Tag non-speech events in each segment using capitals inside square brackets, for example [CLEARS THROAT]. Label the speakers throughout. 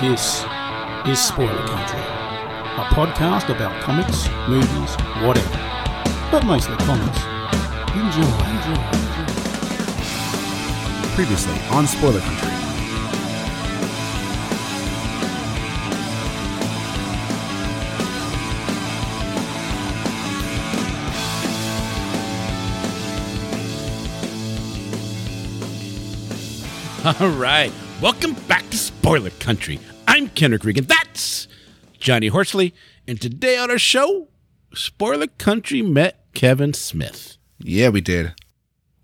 Speaker 1: This is Spoiler Country, a podcast about comics, movies, whatever, but mostly comics. Enjoy, enjoy, enjoy.
Speaker 2: Previously on Spoiler Country.
Speaker 3: All right. Welcome back to Spoiler Country. I'm Kenric Regan. That's Johnny Horsley. And today on our show, Spoiler Country met Kevin Smith.
Speaker 2: Yeah, we did.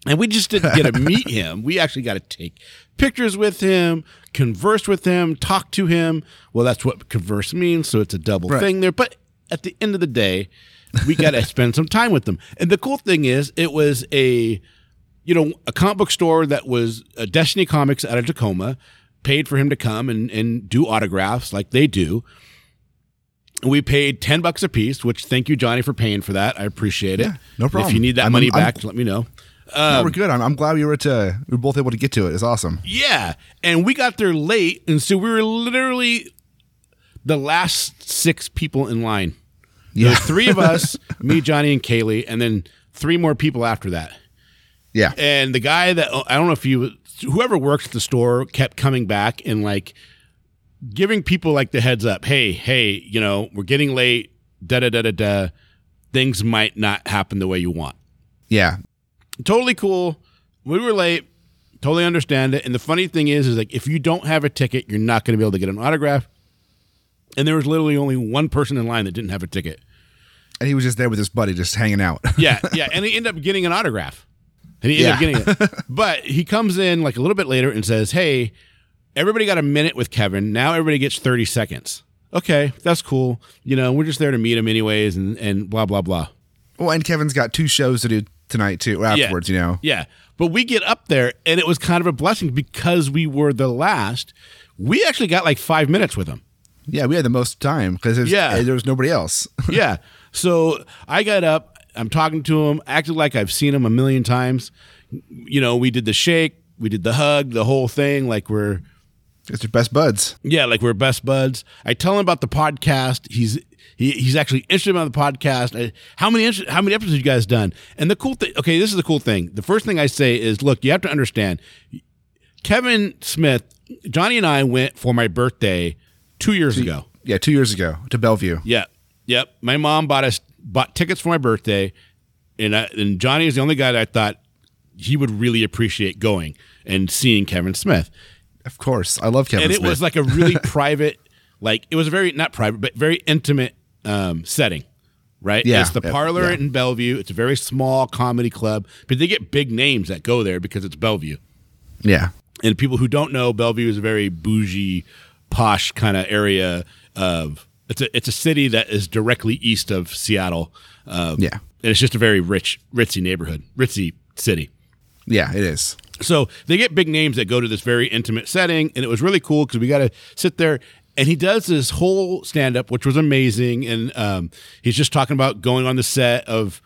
Speaker 3: And we just didn't get to [LAUGHS] meet him. We actually got to take pictures with him, converse with him, talk to him. Well, that's what converse means. So it's a double
Speaker 2: Right.
Speaker 3: thing there. But at the end of the day, we got to [LAUGHS] spend some time with them. And the cool thing is, it was a you know, a comic book store that was uh, Destiny Comics out of Tacoma paid for him to come and, and do autographs like they do. We paid 10 bucks a piece, which thank you, Johnny, for paying for that. I appreciate it.
Speaker 2: Yeah, no
Speaker 3: If you need that
Speaker 2: I'm-
Speaker 3: money
Speaker 2: I'm-
Speaker 3: back, let me know.
Speaker 2: No, we're um, good. I'm, I'm glad we were to we were both able to get to it. It's awesome.
Speaker 3: Yeah. And we got there late. And so we were literally the last six people in line. There
Speaker 2: Yeah.
Speaker 3: three of us, [LAUGHS] me, Johnny, and Kaylee, and then three more people after that.
Speaker 2: Yeah.
Speaker 3: and the guy that I don't know if you whoever works at the store kept coming back and like giving people like the heads up. Hey, hey, you know we're getting late. Da da da da da. Things might not happen the way you want.
Speaker 2: Yeah.
Speaker 3: Totally cool. We were late. Totally understand it. And the funny thing is, is like if you don't have a ticket, you're not going to be able to get an autograph. And there was literally only one person in line that didn't have a ticket.
Speaker 2: And he was just there with his buddy, just hanging out.
Speaker 3: Yeah, [LAUGHS] yeah, and he ended up getting an autograph. And he ended
Speaker 2: Yeah.
Speaker 3: up getting it. [LAUGHS] But he comes in like a little bit later and says, Hey, everybody got a minute with Kevin. Now everybody gets 30 seconds. Okay, that's cool. You know, we're just there to meet him anyways and, and blah, blah, blah.
Speaker 2: well, and Kevin's got two shows to do tonight too. Afterwards, you know.
Speaker 3: Yeah. But we get up there and it was kind of a blessing because we were the last. We actually got like five minutes with him.
Speaker 2: Yeah, we had the most time because
Speaker 3: Yeah.
Speaker 2: Eh, there was nobody else. [LAUGHS]
Speaker 3: yeah. So I got up. I'm talking to him, acting like I've seen him a million times. You know, we did the shake, we did the hug, the whole thing. Like we're
Speaker 2: it's your best buds.
Speaker 3: yeah, like we're best buds. I tell him about the podcast. He's he, he's actually interested about the podcast. I, how many how many episodes you guys done? And the cool thing, okay, this is the cool thing. The first thing I say is, look, you have to understand. Kevin Smith, Johnny and I went for my birthday two years ago.
Speaker 2: Yeah, two years ago to Bellevue.
Speaker 3: Yeah. Yep. My mom bought us bought tickets for my birthday, and I, and Johnny is the only guy that I thought he would really appreciate going and seeing Kevin Smith.
Speaker 2: Of course, I love Kevin. Smith.
Speaker 3: And it was like a really [LAUGHS] private, like it was a very not private but very intimate um, setting. Right.
Speaker 2: Yeah.
Speaker 3: It's the parlor
Speaker 2: Yeah.
Speaker 3: in Bellevue. It's a very small comedy club, but they get big names that go there because it's Bellevue.
Speaker 2: yeah,
Speaker 3: And people who don't know, Bellevue is a very bougie, posh kind of area of it's a it's a city that is directly east of Seattle. Um,
Speaker 2: Yeah.
Speaker 3: and it's just a very rich, ritzy neighborhood, ritzy city.
Speaker 2: yeah, it is.
Speaker 3: So they get big names that go to this very intimate setting, and it was really cool because we got to sit there. And he does this whole stand up, which was amazing. And um, he's just talking about going on the set of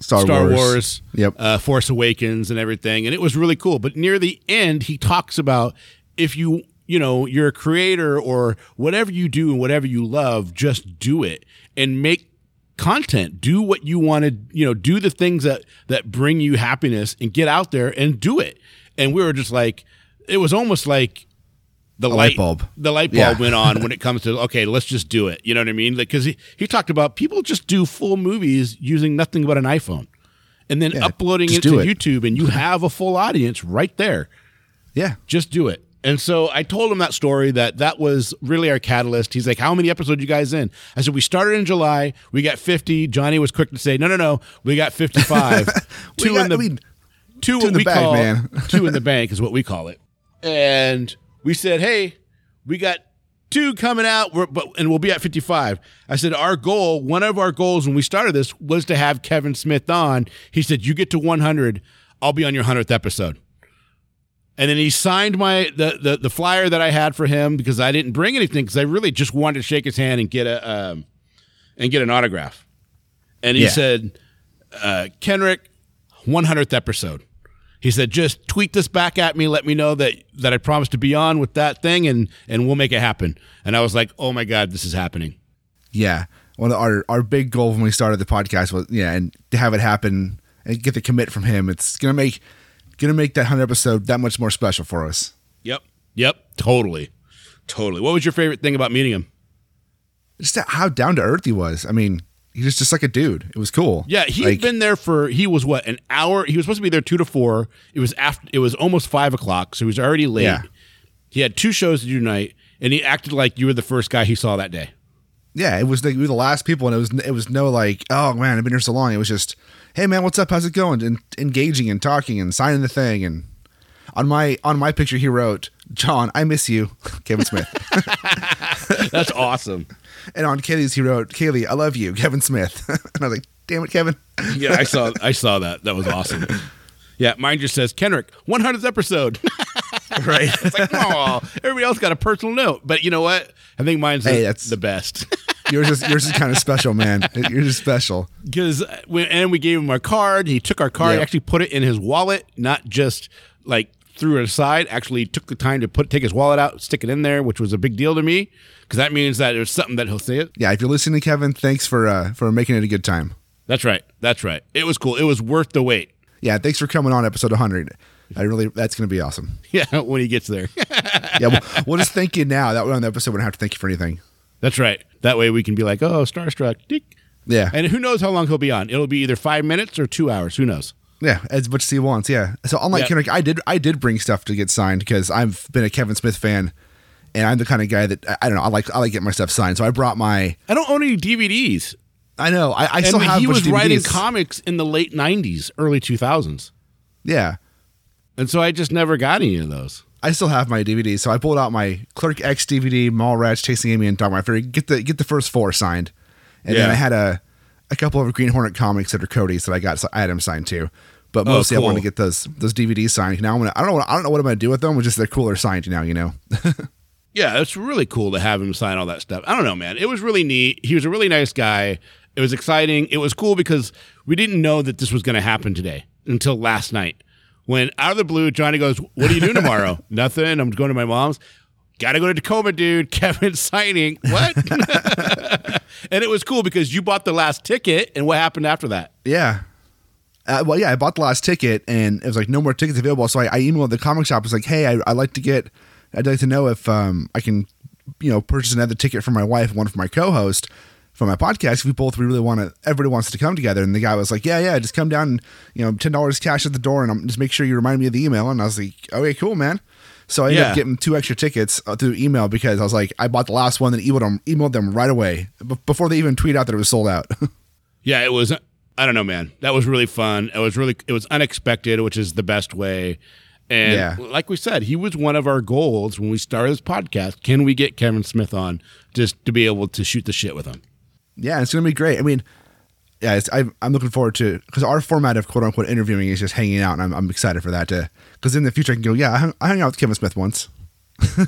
Speaker 2: Star,
Speaker 3: Star
Speaker 2: Wars.
Speaker 3: Wars,
Speaker 2: Yep.
Speaker 3: uh, Force Awakens, and everything, and it was really cool. But near the end, he talks about if you you know you're a creator or whatever you do and whatever you love, just do it and make content. Do what you want to, you know, do the things that that bring you happiness and get out there and do it. And we were just like, it was almost like the
Speaker 2: light bulb.
Speaker 3: The light
Speaker 2: Yeah.
Speaker 3: bulb went on when it [LAUGHS] comes to okay, let's just do it. You know what I mean? Because he, he talked about people just do full movies using nothing but an iPhone, and then
Speaker 2: Yeah,
Speaker 3: uploading it to
Speaker 2: it.
Speaker 3: YouTube, and you have a full audience right there.
Speaker 2: yeah,
Speaker 3: Just do it. And so I told him that story that that was really our catalyst. He's like, "How many episodes you guys in?" I said, "We started in July. We got 50." Johnny was quick to say, "No, no, no. We got 55. [LAUGHS]
Speaker 2: We
Speaker 3: two
Speaker 2: got-
Speaker 3: in the two, [LAUGHS]
Speaker 2: two in the bag,
Speaker 3: call
Speaker 2: man.
Speaker 3: two in the bank is what we call it. And we said, "Hey, we got two coming out, we're, but and we'll be at 55." I said, "Our goal, one of our goals when we started this was to have Kevin Smith on." He said, "You get to 100, I'll be on your 100th episode." And then he signed my the, the the flyer that I had for him because I didn't bring anything because I really just wanted to shake his hand and get a um, and get an autograph. And he
Speaker 2: Yeah.
Speaker 3: said, uh, "Kenric, 100th episode." He said, "Just tweet this back at me. Let me know that that I promised to be on with that thing, and and we'll make it happen." And I was like, "Oh my god, this is happening."
Speaker 2: Yeah. One of our our big goal when we started the podcast was yeah, and to have it happen and get the commit from him, it's gonna make gonna make that hundred episode that much more special for us.
Speaker 3: Yep. Yep. Totally. Totally. What was your favorite thing about meeting him?
Speaker 2: Just how down to earth he was. I mean, he was just like a dude. It was cool.
Speaker 3: Yeah, he'd
Speaker 2: Like,
Speaker 3: been there for he was what an hour. He was supposed to be there two to four. It was after. It was almost five o'clock, so he was already late.
Speaker 2: Yeah.
Speaker 3: He had two shows to do tonight, and he acted like you were the first guy he saw that day.
Speaker 2: Yeah, it was like we were the last people, and it was it was no like, oh man, I've been here so long. It was just, hey man, what's up? How's it going? And engaging and talking and signing the thing. And on my on my picture, he wrote, John, I miss you, [LAUGHS] Kevin Smith. [LAUGHS]
Speaker 3: That's awesome.
Speaker 2: and on Kaylee's, he wrote, Kaylee, I love you, Kevin Smith. [LAUGHS] and I was like, damn it, Kevin.
Speaker 3: Yeah, I saw. I saw that. That was awesome. Yeah, mine just says Kenric, 100th episode.
Speaker 2: right.
Speaker 3: it's like, oh, everybody else got a personal note, but you know what? I think mine's
Speaker 2: Hey,
Speaker 3: the,
Speaker 2: that's-
Speaker 3: the best.
Speaker 2: Yours is yours is kind of special, man. You're just special.
Speaker 3: because and we gave him our card. He took our card. He actually put it in his wallet, not just like threw it aside. Actually, took the time to put take his wallet out, stick it in there, which was a big deal to me because that means that there's something that he'll say it.
Speaker 2: Yeah, if you're listening, Kevin, thanks for uh, for making it a good time.
Speaker 3: That's right. That's right. It was cool. It was worth the wait.
Speaker 2: Yeah, thanks for coming on episode 100. I really, that's going to be awesome. [LAUGHS]
Speaker 3: Yeah, when he gets there. [LAUGHS]
Speaker 2: Yeah, we'll, we'll just thank you now. That way on the episode, we don't have to thank you for anything.
Speaker 3: That's right. That way we can be like, oh, starstruck. Dick.
Speaker 2: Yeah,
Speaker 3: And who knows how long he'll be on? It'll be either five minutes or two hours. Who knows?
Speaker 2: yeah, as much as he wants. Yeah. So unlike
Speaker 3: Yeah.
Speaker 2: Kenric, I did, I did bring stuff to get signed because I've been a Kevin Smith fan, and I'm the kind of guy that I, don't know. I like, I like getting my stuff signed. So I brought my.
Speaker 3: I don't own any DVDs.
Speaker 2: I know. I, I
Speaker 3: And
Speaker 2: still have.
Speaker 3: he was
Speaker 2: of
Speaker 3: writing comics in the late 90s, early 2000s.
Speaker 2: Yeah.
Speaker 3: And so I just never got any of those.
Speaker 2: I still have my DVD, so I pulled out my Clerks X DVD, Mallrats, Chasing Amy, and Dogma. I figured get the get the first four signed, and then I had a a couple of Green Hornet comics that are Cody's that I got. So I had them signed too, but
Speaker 3: Oh,
Speaker 2: mostly I want to get those those DVDs signed. Now I'm gonna I don't know what I don't know what I'm gonna do with them. It's just they're cooler signed now, you know. [LAUGHS]
Speaker 3: Yeah, it's really cool to have him sign all that stuff. I don't know, man. It was really neat. He was a really nice guy. It was exciting. It was cool because we didn't know that this was going to happen today until last night. When out of the blue, Johnny goes, What are you doing tomorrow? [LAUGHS] Nothing. I'm going to my mom's. Got to go to Tacoma, dude. [LAUGHS] Kevin signing. What? [LAUGHS] and it was cool because you bought the last ticket. And what happened after that?
Speaker 2: Yeah. Uh, well, yeah, I bought the last ticket and it was like no more tickets available. So I, I emailed the comic shop. I was like, hey, I, I'd like to get, I'd like to know if um, I can, you know, purchase another ticket for my wife, one for my co-host for my podcast. We both we really want to. Everybody wants to come together. And the guy was like, yeah, yeah, just come down and you know, ten dollars cash at the door, and I'm, just make sure you remind me of the email. And I was like, okay, cool, man. So I ended
Speaker 3: Yeah.
Speaker 2: up getting two extra tickets uh, through email because I was like, I bought the last one and emailed them, emailed them right away before they even tweet out that it was sold out. [LAUGHS]
Speaker 3: Yeah, it was. I don't know, man. That was really fun. It was really. It was unexpected, which is the best way. And
Speaker 2: Yeah.
Speaker 3: like we said, he was one of our goals when we started this podcast. Can we get Kevin Smith on just to be able to shoot the shit with him?
Speaker 2: Yeah, it's gonna be great. I mean, yeah, it's, I, I'm looking forward to because our format of quote unquote interviewing is just hanging out, and I'm, I'm excited for that. To because in the future I can go, yeah, I hung, I hung out with Kevin Smith once. [LAUGHS]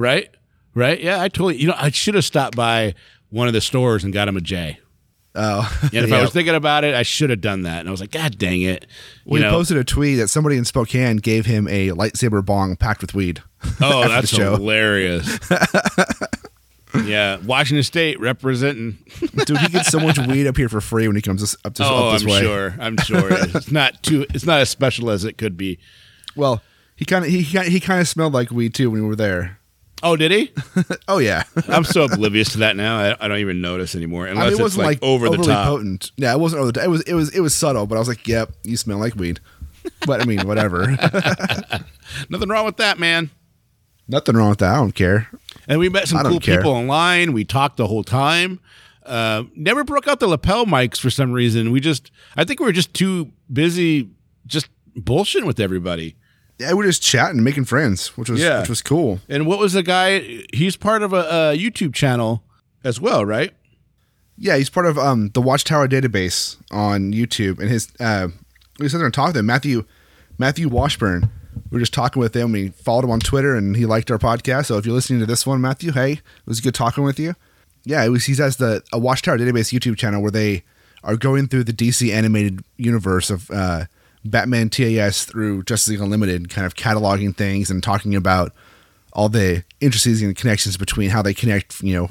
Speaker 3: Right? Right? Yeah, I totally. You know, I should have stopped by one of the stores and got him a J.
Speaker 2: Oh, [LAUGHS]
Speaker 3: And if [LAUGHS]
Speaker 2: yeah.
Speaker 3: I was thinking about it, I should have done that. And I was like, God dang it! You
Speaker 2: we
Speaker 3: know?
Speaker 2: posted a tweet that somebody in Spokane gave him a lightsaber bong packed with weed.
Speaker 3: oh, that's hilarious. Yeah, Washington State representing.
Speaker 2: Dude, he gets so much weed up here for free when he comes up this,
Speaker 3: Oh,
Speaker 2: up this
Speaker 3: I'm
Speaker 2: way.
Speaker 3: sure. I'm sure [LAUGHS] it's not too. It's not as special as it could be.
Speaker 2: Well, he kind of he he kind of smelled like weed too when we were there.
Speaker 3: Oh, did he? [LAUGHS]
Speaker 2: Oh yeah,
Speaker 3: I'm so oblivious to that now. I, I don't even notice anymore unless
Speaker 2: I mean, it wasn't
Speaker 3: like,
Speaker 2: like,
Speaker 3: over the top.
Speaker 2: potent. Yeah, it wasn't over the. Top. It was it was it was subtle, but I was like, yep, you smell like weed. But I mean, whatever. [LAUGHS]
Speaker 3: Nothing wrong with that, man.
Speaker 2: Nothing wrong with that. I don't care.
Speaker 3: And we met some cool
Speaker 2: care.
Speaker 3: people online. We talked the whole time. Uh, never broke out the lapel mics for some reason. We just, I think we were just too busy, just bullshitting with everybody.
Speaker 2: Yeah, we're just chatting, making friends, which was
Speaker 3: Yeah.
Speaker 2: which was cool.
Speaker 3: And what was the guy? He's part of a, a YouTube channel as well, right?
Speaker 2: Yeah, he's part of um the Watchtower database on YouTube, and his uh, we sat there and talked to him. Matthew Matthew Washburn. We were just talking with him. We followed him on Twitter, and he liked our podcast. So if you're listening to this one, Matthew, hey, it was good talking with you. Yeah, was. He has the a Watchtower database YouTube channel where they are going through the DC animated universe of uh, Batman TAS through Justice League Unlimited, kind of cataloging things and talking about all the intricacies and connections between how they connect. You know,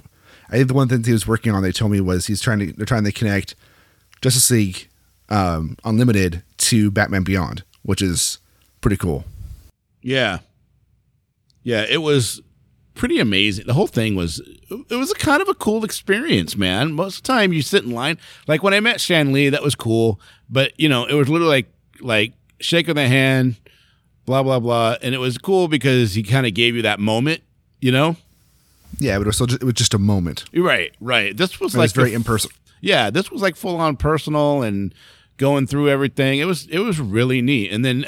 Speaker 2: I think the one thing he was working on, they told me, was he's trying to they're trying to connect Justice League um, Unlimited to Batman Beyond, which is pretty cool.
Speaker 3: Yeah. Yeah, it was pretty amazing. The whole thing was it was a kind of a cool experience, man. Most of the time you sit in line. Like when I met Stan Lee, that was cool. But you know, it was literally like like shaking the hand, blah blah blah. And it was cool because he kind of gave you that moment, you know?
Speaker 2: Yeah, but it was, still just, it was just a moment.
Speaker 3: Right, right. This was
Speaker 2: It
Speaker 3: like
Speaker 2: was very impersonal.
Speaker 3: yeah, this was like full on personal and going through everything. It was it was really neat. And then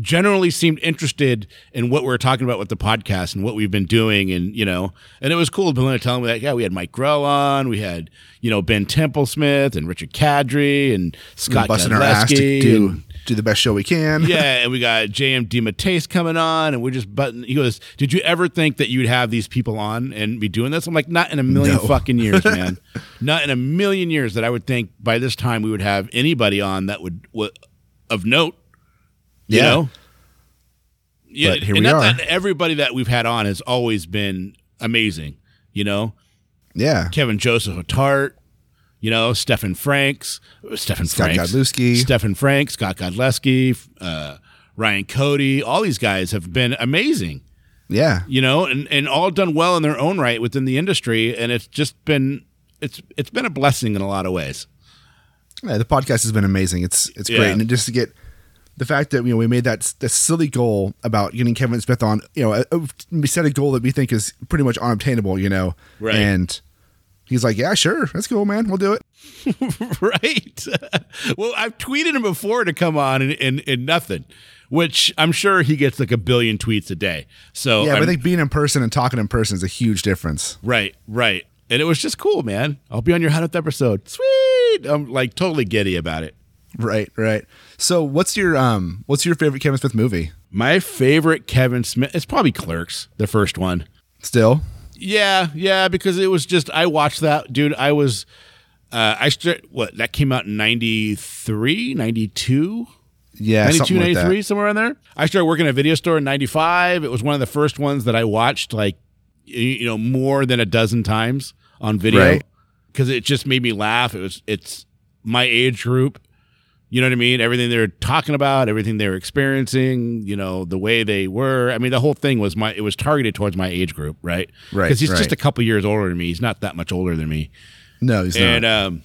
Speaker 3: generally seemed interested in what we are talking about with the podcast and what we've been doing and you know, and it was cool to telling me that yeah, we had Mike Grell on, we had, you know, Ben Templesmith and Richard Kadrey and Scott
Speaker 2: busting our ass to do do the best show we can. [LAUGHS]
Speaker 3: yeah, and we got JM DeMatteis coming on, and we're just button. He goes, "Did you ever think that you'd have these people on and be doing this?" I'm like, "Not in a million
Speaker 2: No.
Speaker 3: fucking years, [LAUGHS] man. Not in a million years that I would think by this time we would have anybody on that would, would of note." You
Speaker 2: Yeah.
Speaker 3: know. Yeah,
Speaker 2: But here we are.
Speaker 3: that everybody that we've had on has always been amazing. You know,
Speaker 2: yeah.
Speaker 3: Kevin Joseph Atart, you know, Stefan Franks, Stephen
Speaker 2: Scott
Speaker 3: Franks,
Speaker 2: Godlewski.
Speaker 3: Stephen Franks, Scott Godlewski, uh, Ryan Cody. All these guys have been amazing,
Speaker 2: Yeah.
Speaker 3: you know, and, and all done well in their own right within the industry. And it's just been it's it's been a blessing in a lot of ways.
Speaker 2: Yeah, the podcast has been amazing. It's it's
Speaker 3: Yeah.
Speaker 2: great, and just to get the fact that you know we made that that silly goal about getting Kevin Smith on, you know, uh, we set a goal that we think is pretty much unobtainable, you know,
Speaker 3: Right.
Speaker 2: And he's like, "Yeah, sure, that's cool, man. We'll do it." [LAUGHS]
Speaker 3: right. [LAUGHS] well, I've tweeted him before to come on and, and, and nothing, which I'm sure he gets like a billion tweets a day. So
Speaker 2: yeah, but I think being in person and talking in person is a huge difference.
Speaker 3: Right, right. And it was just cool, man. I'll be on your hundredth episode. Sweet. I'm like totally giddy about it.
Speaker 2: Right, right. So, what's your um, what's your favorite Kevin Smith movie?
Speaker 3: My favorite Kevin Smith. It's probably Clerks, the first one.
Speaker 2: Still,
Speaker 3: Yeah, yeah, because it was just I watched that, dude. I was, uh, I st- what that came out in 93, 92?
Speaker 2: yeah,
Speaker 3: 92,
Speaker 2: something like
Speaker 3: 93, somewhere in there. I started working at a video store in 95. It was one of the first ones that I watched like, you know, more than a dozen times on video
Speaker 2: Right.
Speaker 3: because it just made me laugh. It was, it's my age group. You know what I mean? Everything they were talking about, everything they were experiencing, you know, the way they were. I mean, the whole thing was my, it was targeted towards my age group, right?
Speaker 2: Right,
Speaker 3: Because he's just a couple years older than me. He's not that much older than me
Speaker 2: No, he's
Speaker 3: and
Speaker 2: not.
Speaker 3: And, um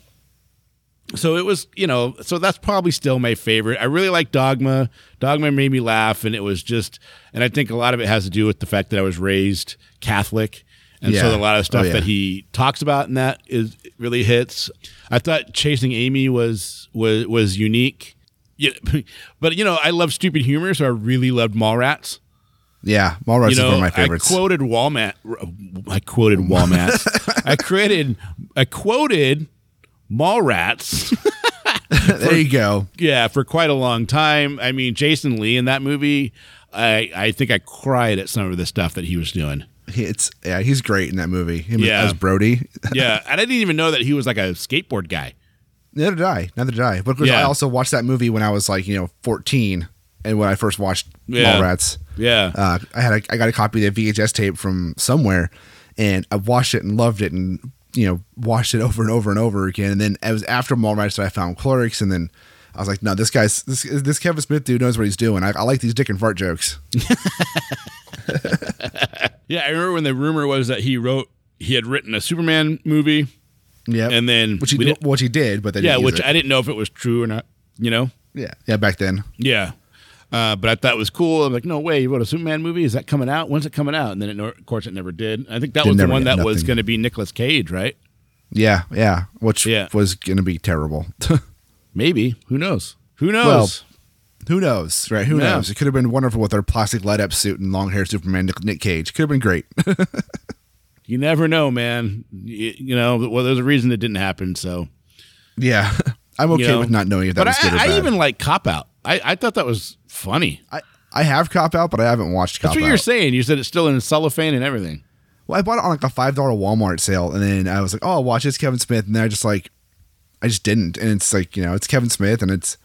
Speaker 3: so it was you know so that's probably still my favorite i really like dogma dogma made me laugh and it was just and i think a lot of it has to do with the fact that i was raised catholic and so a lot of stuff
Speaker 2: Oh, yeah.
Speaker 3: that he talks about in that is really hits i thought chasing amy was was was unique yeah, [LAUGHS] but you know i love stupid humor so i really loved mallrats
Speaker 2: yeah, Mallrats
Speaker 3: you
Speaker 2: is one of my favorites.
Speaker 3: I quoted Walmart. I quoted Walmart. I created. I quoted Mallrats. [LAUGHS]
Speaker 2: there you go.
Speaker 3: yeah, for quite a long time. I mean, Jason Lee in that movie. I I think I cried at some of the stuff that he was doing.
Speaker 2: He- It's yeah, he's great in that movie. Him
Speaker 3: Yeah.
Speaker 2: as Brody.
Speaker 3: Yeah, and I didn't even know that he was like a skateboard guy.
Speaker 2: Neither did I. Neither did I. But
Speaker 3: Yeah.
Speaker 2: I also watched that movie when I was like, you know, 14 and when I first watched
Speaker 3: Yeah.
Speaker 2: Mallrats.
Speaker 3: Yeah,
Speaker 2: Uh, I had a, I got a copy of the VHS tape from somewhere and I watched it and loved it and, you know, watched it over and over and over again. And then it was after Mallrats that I found Clerks and then I was like, no, this guy's, this, this Kevin Smith dude knows what he's doing. I, I like these dick and fart jokes. [LAUGHS]
Speaker 3: yeah. I remember when the rumor was that he wrote he had written a Superman movie,
Speaker 2: Yeah.
Speaker 3: and then
Speaker 2: which he, did, which he did, but they
Speaker 3: yeah, which
Speaker 2: it.
Speaker 3: I didn't know if it was true or not. You know.
Speaker 2: yeah. Yeah. Back then.
Speaker 3: Yeah. Uh, but I thought it was cool. I'm like, no way, you wrote a Superman movie? Is that coming out? When's it coming out? And then, it, of course, it never did. I think that
Speaker 2: It
Speaker 3: was the one
Speaker 2: did,
Speaker 3: that was going to be Nicolas Cage, right?
Speaker 2: Yeah. Yeah. Which
Speaker 3: Yeah.
Speaker 2: was going to be terrible. [LAUGHS]
Speaker 3: Maybe. Who knows? Who knows?
Speaker 2: Who knows, right? Who
Speaker 3: Yeah.
Speaker 2: knows? It could have been wonderful with our plastic light up suit and long hair Superman Nick, Cage. Could have been great. [LAUGHS]
Speaker 3: you never know, man. You, you know, well, there's a reason it didn't happen. So,
Speaker 2: yeah, [LAUGHS] I'm okay
Speaker 3: you know.
Speaker 2: with not knowing if that was good or
Speaker 3: I,
Speaker 2: bad.
Speaker 3: I even like Cop Out. I, I thought that was funny.
Speaker 2: I, I have Cop Out, but I haven't watched Cop
Speaker 3: That's what
Speaker 2: Out.
Speaker 3: you're saying. You said it's still in cellophane and everything.
Speaker 2: Well, I bought it on like a five dollar Walmart sale, and then I was like, "Oh, I'll watch this Kevin Smith," and then I just like, I just didn't, and it's like you know, it's Kevin Smith, and it's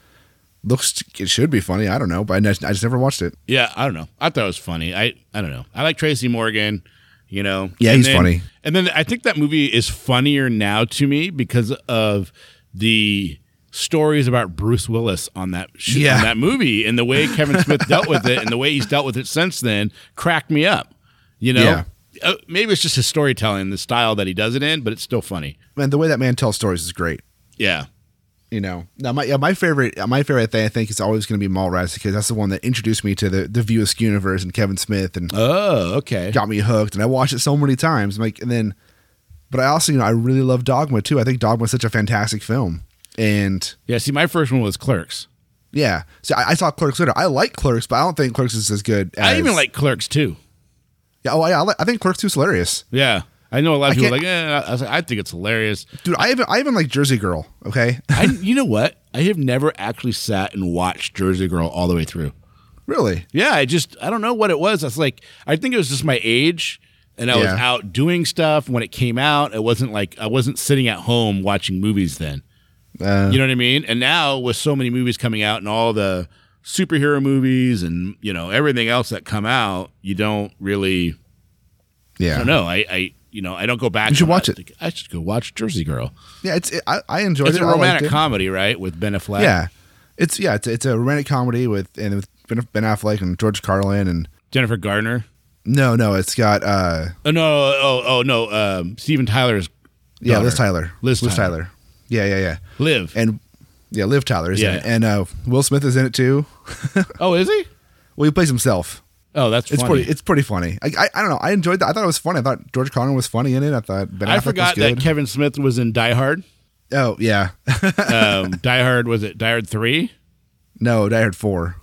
Speaker 2: looks it should be funny. I don't know, but I just, I just never watched it.
Speaker 3: Yeah, I don't know. I thought it was funny. I I don't know. I like Tracy Morgan. You know.
Speaker 2: Yeah,
Speaker 3: And
Speaker 2: he's
Speaker 3: then-
Speaker 2: funny.
Speaker 3: And then I think that movie is funnier now to me because of the stories about Bruce Willis on that sh-
Speaker 2: Yeah.
Speaker 3: on that movie and the way Kevin [LAUGHS] Smith dealt with it and the way he's dealt with it since then cracked me up. You know.
Speaker 2: Yeah.
Speaker 3: Uh, maybe it's just his storytelling, the style that he does it in, but it's still funny.
Speaker 2: Man, the way that man tells stories is great.
Speaker 3: Yeah.
Speaker 2: You know, now my yeah, my favorite my favorite thing I think is always going to be Mallrats because that's the one that introduced me to the the View Askew universe and Kevin Smith and
Speaker 3: Oh, okay.
Speaker 2: got me hooked. And I watched it so many times. Like, and then, but I also you know I really love Dogma too. I think Dogma is such a fantastic film. And
Speaker 3: Yeah. See, my first one was Clerks.
Speaker 2: yeah, so I, I saw Clerks later. I like Clerks, but I don't think Clerks is as good. As,
Speaker 3: I even like Clerks too.
Speaker 2: Yeah, oh yeah, I, like, I think Clerks two is hilarious,
Speaker 3: Yeah. I know a lot of
Speaker 2: I
Speaker 3: people are like, eh, I, was like, I think it's hilarious.
Speaker 2: dude. I even I even like Jersey Girl. Okay,
Speaker 3: I, you know what? I have never actually sat and watched Jersey Girl all the way through.
Speaker 2: really?
Speaker 3: Yeah, I just I don't know what it was. It's like I think it was just my age, and I was out doing stuff when it came out. It wasn't like I wasn't sitting at home watching movies then.
Speaker 2: Uh,
Speaker 3: You know what I mean? And now with so many movies coming out and all the superhero movies and you know everything else that come out, you don't really. I
Speaker 2: yeah,
Speaker 3: don't know. I, I you know I don't go back.
Speaker 2: You should watch
Speaker 3: I
Speaker 2: it.
Speaker 3: think I should go watch Jersey Girl.
Speaker 2: yeah. It's it, I I enjoyed
Speaker 3: It's
Speaker 2: it.
Speaker 3: a
Speaker 2: I liked
Speaker 3: romantic
Speaker 2: it.
Speaker 3: comedy, right? With Ben Affleck.
Speaker 2: Yeah, it's yeah, it's it's a romantic comedy with and with Ben, Affleck and George Carlin and
Speaker 3: Jennifer Gardner.
Speaker 2: no no it's got uh
Speaker 3: Oh no! Oh oh no! Um, Steven Tyler's
Speaker 2: yeah. Liz Tyler
Speaker 3: Liz
Speaker 2: Liz
Speaker 3: Tyler.
Speaker 2: Tyler yeah yeah yeah
Speaker 3: Liv.
Speaker 2: and yeah Liv Tyler is in it and uh Will Smith is in it too. [LAUGHS]
Speaker 3: oh, is he?
Speaker 2: Well, he plays himself.
Speaker 3: Oh, that's
Speaker 2: It's
Speaker 3: funny.
Speaker 2: pretty. It's pretty funny. I, I I don't know. I enjoyed that. I thought it was funny. I thought George Carlin was funny in it. I thought Ben Affleck
Speaker 3: I forgot
Speaker 2: was good.
Speaker 3: that Kevin Smith was in Die Hard.
Speaker 2: oh yeah, [LAUGHS]
Speaker 3: Um, Die Hard was it Die Hard three?
Speaker 2: no, Die Hard four.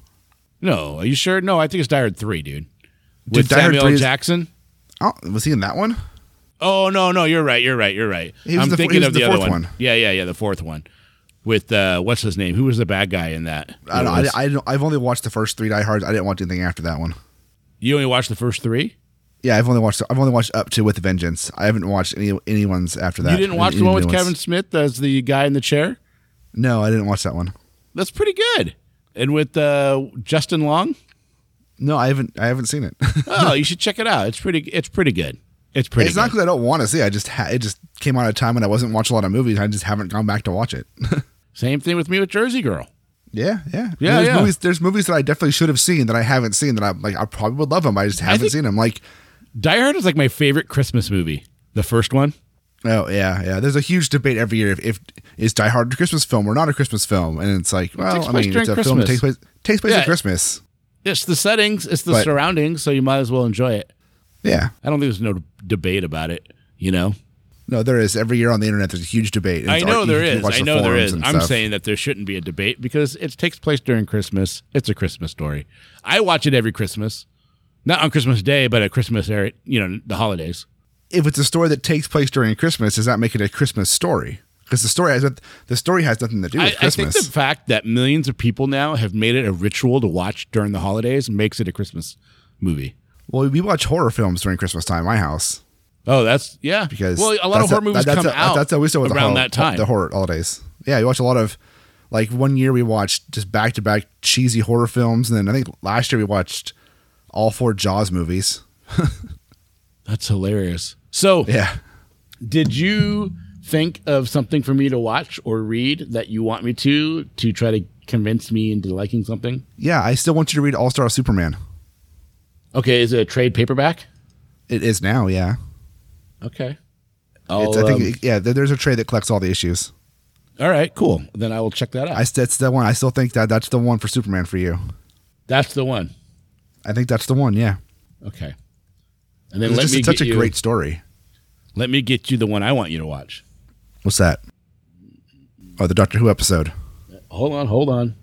Speaker 3: No, are you sure? No, I think it's Die Hard three, dude. With
Speaker 2: Dude, Die Hard
Speaker 3: Samuel
Speaker 2: 3
Speaker 3: L.
Speaker 2: is-
Speaker 3: Jackson.
Speaker 2: Oh, was he in that one?
Speaker 3: Oh no, no, you're right. You're right. You're right.
Speaker 2: He was
Speaker 3: I'm
Speaker 2: the
Speaker 3: thinking of
Speaker 2: the
Speaker 3: the, other
Speaker 2: fourth
Speaker 3: one.
Speaker 2: one.
Speaker 3: Yeah, yeah, yeah. The fourth one with uh, what's his name? Who was the bad guy in that?
Speaker 2: I don't. I, I don't, I've only watched the first three Die Hards. I didn't watch anything after that one.
Speaker 3: You only watched the first three.
Speaker 2: Yeah, I've only watched. I've only watched up to With a Vengeance. I haven't watched any any ones after that.
Speaker 3: you didn't watch
Speaker 2: Any
Speaker 3: the one with. Kevin Smith as the guy in the chair.
Speaker 2: No, I didn't watch that one.
Speaker 3: That's pretty good. And with uh, Justin Long.
Speaker 2: No, I haven't. I haven't seen it. [LAUGHS]
Speaker 3: Oh, you should check it out. It's pretty. It's pretty good. It's pretty.
Speaker 2: it's not because I don't want to see. it. I just ha- it just came out at a time when I wasn't watching a lot of movies. I just haven't gone back to watch it. [LAUGHS]
Speaker 3: Same thing with me with Jersey Girl.
Speaker 2: Yeah, yeah,
Speaker 3: Yeah,
Speaker 2: There's
Speaker 3: yeah.
Speaker 2: movies. There's movies that I definitely should have seen that I haven't seen that I'm like I probably would love them. I just haven't seen them. Like
Speaker 3: Die Hard is like my favorite Christmas movie. The first one.
Speaker 2: oh yeah, yeah. There's a huge debate every year if, if is Die Hard a Christmas film or not a Christmas film, and it's like well,
Speaker 3: takes
Speaker 2: I mean, it's a film that takes place takes place
Speaker 3: Yeah.
Speaker 2: at Christmas.
Speaker 3: It's the settings. It's the
Speaker 2: But-
Speaker 3: surroundings. So you might as well enjoy it.
Speaker 2: Yeah.
Speaker 3: I don't think there's no debate about it. You know.
Speaker 2: No, there is. Every year on the internet, there's a huge debate.
Speaker 3: I know
Speaker 2: there is.
Speaker 3: there
Speaker 2: you can
Speaker 3: I know there is. I'm
Speaker 2: stuff.
Speaker 3: saying that there shouldn't be a debate because it takes place during Christmas. It's a Christmas story. I watch it every Christmas, not on Christmas Day, but at Christmas, you know, the holidays.
Speaker 2: if it's a story that takes place during Christmas, does that make it a Christmas story? Because the story has the story has nothing to do
Speaker 3: I,
Speaker 2: with
Speaker 3: I think
Speaker 2: Christmas.
Speaker 3: the fact that millions of people now have made it a ritual to watch during the holidays makes it a Christmas movie.
Speaker 2: well, we watch horror films during Christmas time. My house
Speaker 3: Oh, that's yeah.
Speaker 2: because
Speaker 3: well, a lot of horror movies
Speaker 2: that's
Speaker 3: come
Speaker 2: a-
Speaker 3: out
Speaker 2: That's always with the
Speaker 3: around
Speaker 2: hol-
Speaker 3: that time.
Speaker 2: The horror holidays. Yeah, you watch a lot of like one year we watched just back to back cheesy horror films, and then I think last year we watched all four Jaws movies. [LAUGHS]
Speaker 3: That's hilarious. So,
Speaker 2: Yeah.
Speaker 3: did you think of something for me to watch or read that you want me to to try to convince me into liking something?
Speaker 2: Yeah, I still want you to read All Star Superman.
Speaker 3: Okay, is it a trade paperback?
Speaker 2: It is now, yeah.
Speaker 3: Okay. I'll,
Speaker 2: It's, I think,
Speaker 3: um,
Speaker 2: it- yeah, there's a trade that collects all the issues.
Speaker 3: all right, cool. Then I will check that out.
Speaker 2: I that's the one. I still think that that's the one for Superman for you.
Speaker 3: That's the one.
Speaker 2: I think that's the one. Yeah,
Speaker 3: Okay. And then
Speaker 2: it's
Speaker 3: let
Speaker 2: just
Speaker 3: me
Speaker 2: such a
Speaker 3: you,
Speaker 2: great story.
Speaker 3: Let me get you the one I want you to watch.
Speaker 2: What's that? Oh, the Doctor Who episode.
Speaker 3: Hold on, hold on.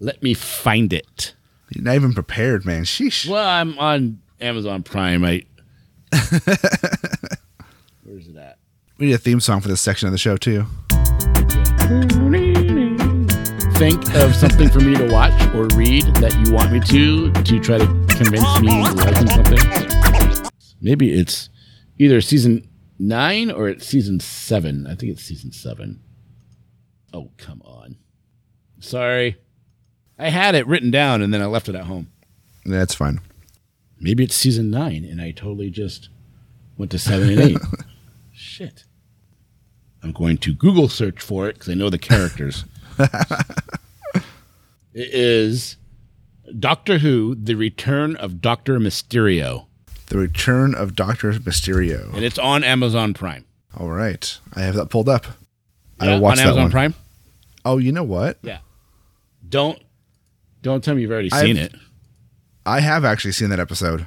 Speaker 3: Let me find it.
Speaker 2: You're not even prepared, man. Sheesh.
Speaker 3: Well, I'm on Amazon Prime. I. [LAUGHS] Where's it at?
Speaker 2: We need a theme song for this section of the show too.
Speaker 3: Think of something for me to watch or read that you want me to to try to convince me into liking something. Maybe it's either season nine or it's season seven. I think it's season seven. Oh, come on. Sorry. I had it written down and then I left it at home.
Speaker 2: That's fine.
Speaker 3: Maybe it's season nine and I totally just went to seven and eight. [LAUGHS] Shit. I'm going to Google search for it because I know the characters. [LAUGHS] it is Doctor Who: The Return of Doctor Mysterio,
Speaker 2: The Return of Doctor Mysterio.
Speaker 3: and it's on Amazon Prime.
Speaker 2: All right, I have that pulled up. I
Speaker 3: Yeah,
Speaker 2: will watch
Speaker 3: on
Speaker 2: that
Speaker 3: Amazon
Speaker 2: one.
Speaker 3: Prime.
Speaker 2: Oh, you know what?
Speaker 3: Yeah. Don't don't tell me you've already
Speaker 2: I've-
Speaker 3: seen it.
Speaker 2: I have actually seen that episode,